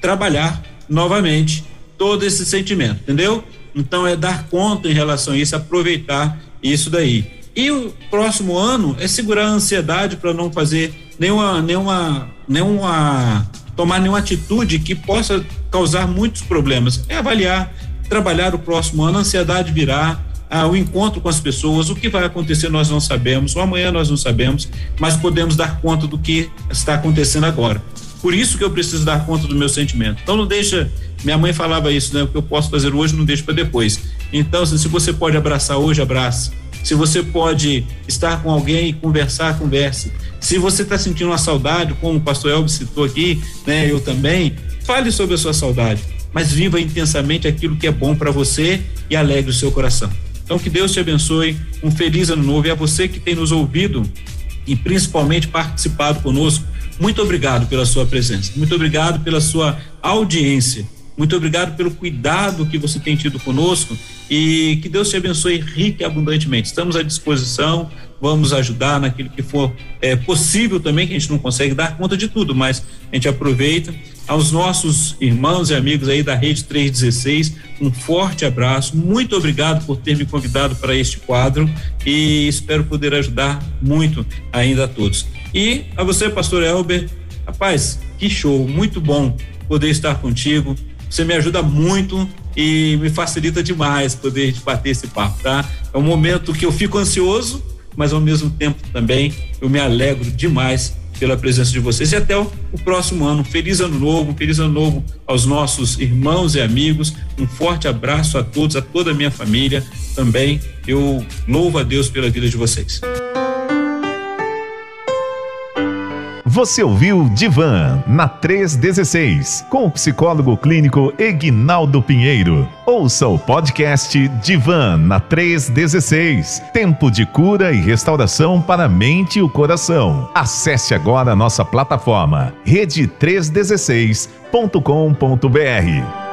trabalhar novamente todo esse sentimento, entendeu? Então, é dar conta em relação a isso, aproveitar isso daí. E o próximo ano é segurar a ansiedade para não fazer nenhuma, nenhuma, nenhuma, tomar nenhuma atitude que possa causar muitos problemas. É avaliar, trabalhar o próximo ano, a ansiedade virá, ah, o encontro com as pessoas, o que vai acontecer nós não sabemos, o amanhã nós não sabemos, mas podemos dar conta do que está acontecendo agora. Por isso que eu preciso dar conta do meu sentimento. Então não deixa, minha mãe falava isso, né? O que eu posso fazer hoje não deixa para depois. Então se você pode abraçar hoje, abraça. Se você pode estar com alguém e conversar, converse. Se você está sentindo uma saudade, como o pastor Elvis citou aqui, né, eu também, fale sobre a sua saudade, mas viva intensamente aquilo que é bom para você e alegre o seu coração. Então que Deus te abençoe, um feliz ano novo. E a você que tem nos ouvido e principalmente participado conosco, muito obrigado pela sua presença, muito obrigado pela sua audiência, muito obrigado pelo cuidado que você tem tido conosco e que Deus te abençoe rica e abundantemente. Estamos à disposição, vamos ajudar naquilo que for é, possível também, que a gente não consegue dar conta de tudo, mas a gente aproveita. Aos nossos irmãos e amigos aí da Rede 316, um forte abraço. Muito obrigado por ter me convidado para este quadro e espero poder ajudar muito ainda a todos. E a você, pastor Elber, rapaz, que show, muito bom poder estar contigo. Você me ajuda muito e me facilita demais poder bater esse papo, tá? É um momento que eu fico ansioso, mas ao mesmo tempo também eu me alegro demais pela presença de vocês e até o, o, próximo ano. Feliz ano novo, feliz ano novo aos nossos irmãos e amigos. Um forte abraço a todos, a toda a minha família também. Eu louvo a Deus pela vida de vocês. Você ouviu Divan na 316 com o psicólogo clínico Egnaldo Pinheiro. Ouça o podcast Divan na 316. Tempo de cura e restauração para a mente e o coração. Acesse agora a nossa plataforma rede316.com.br.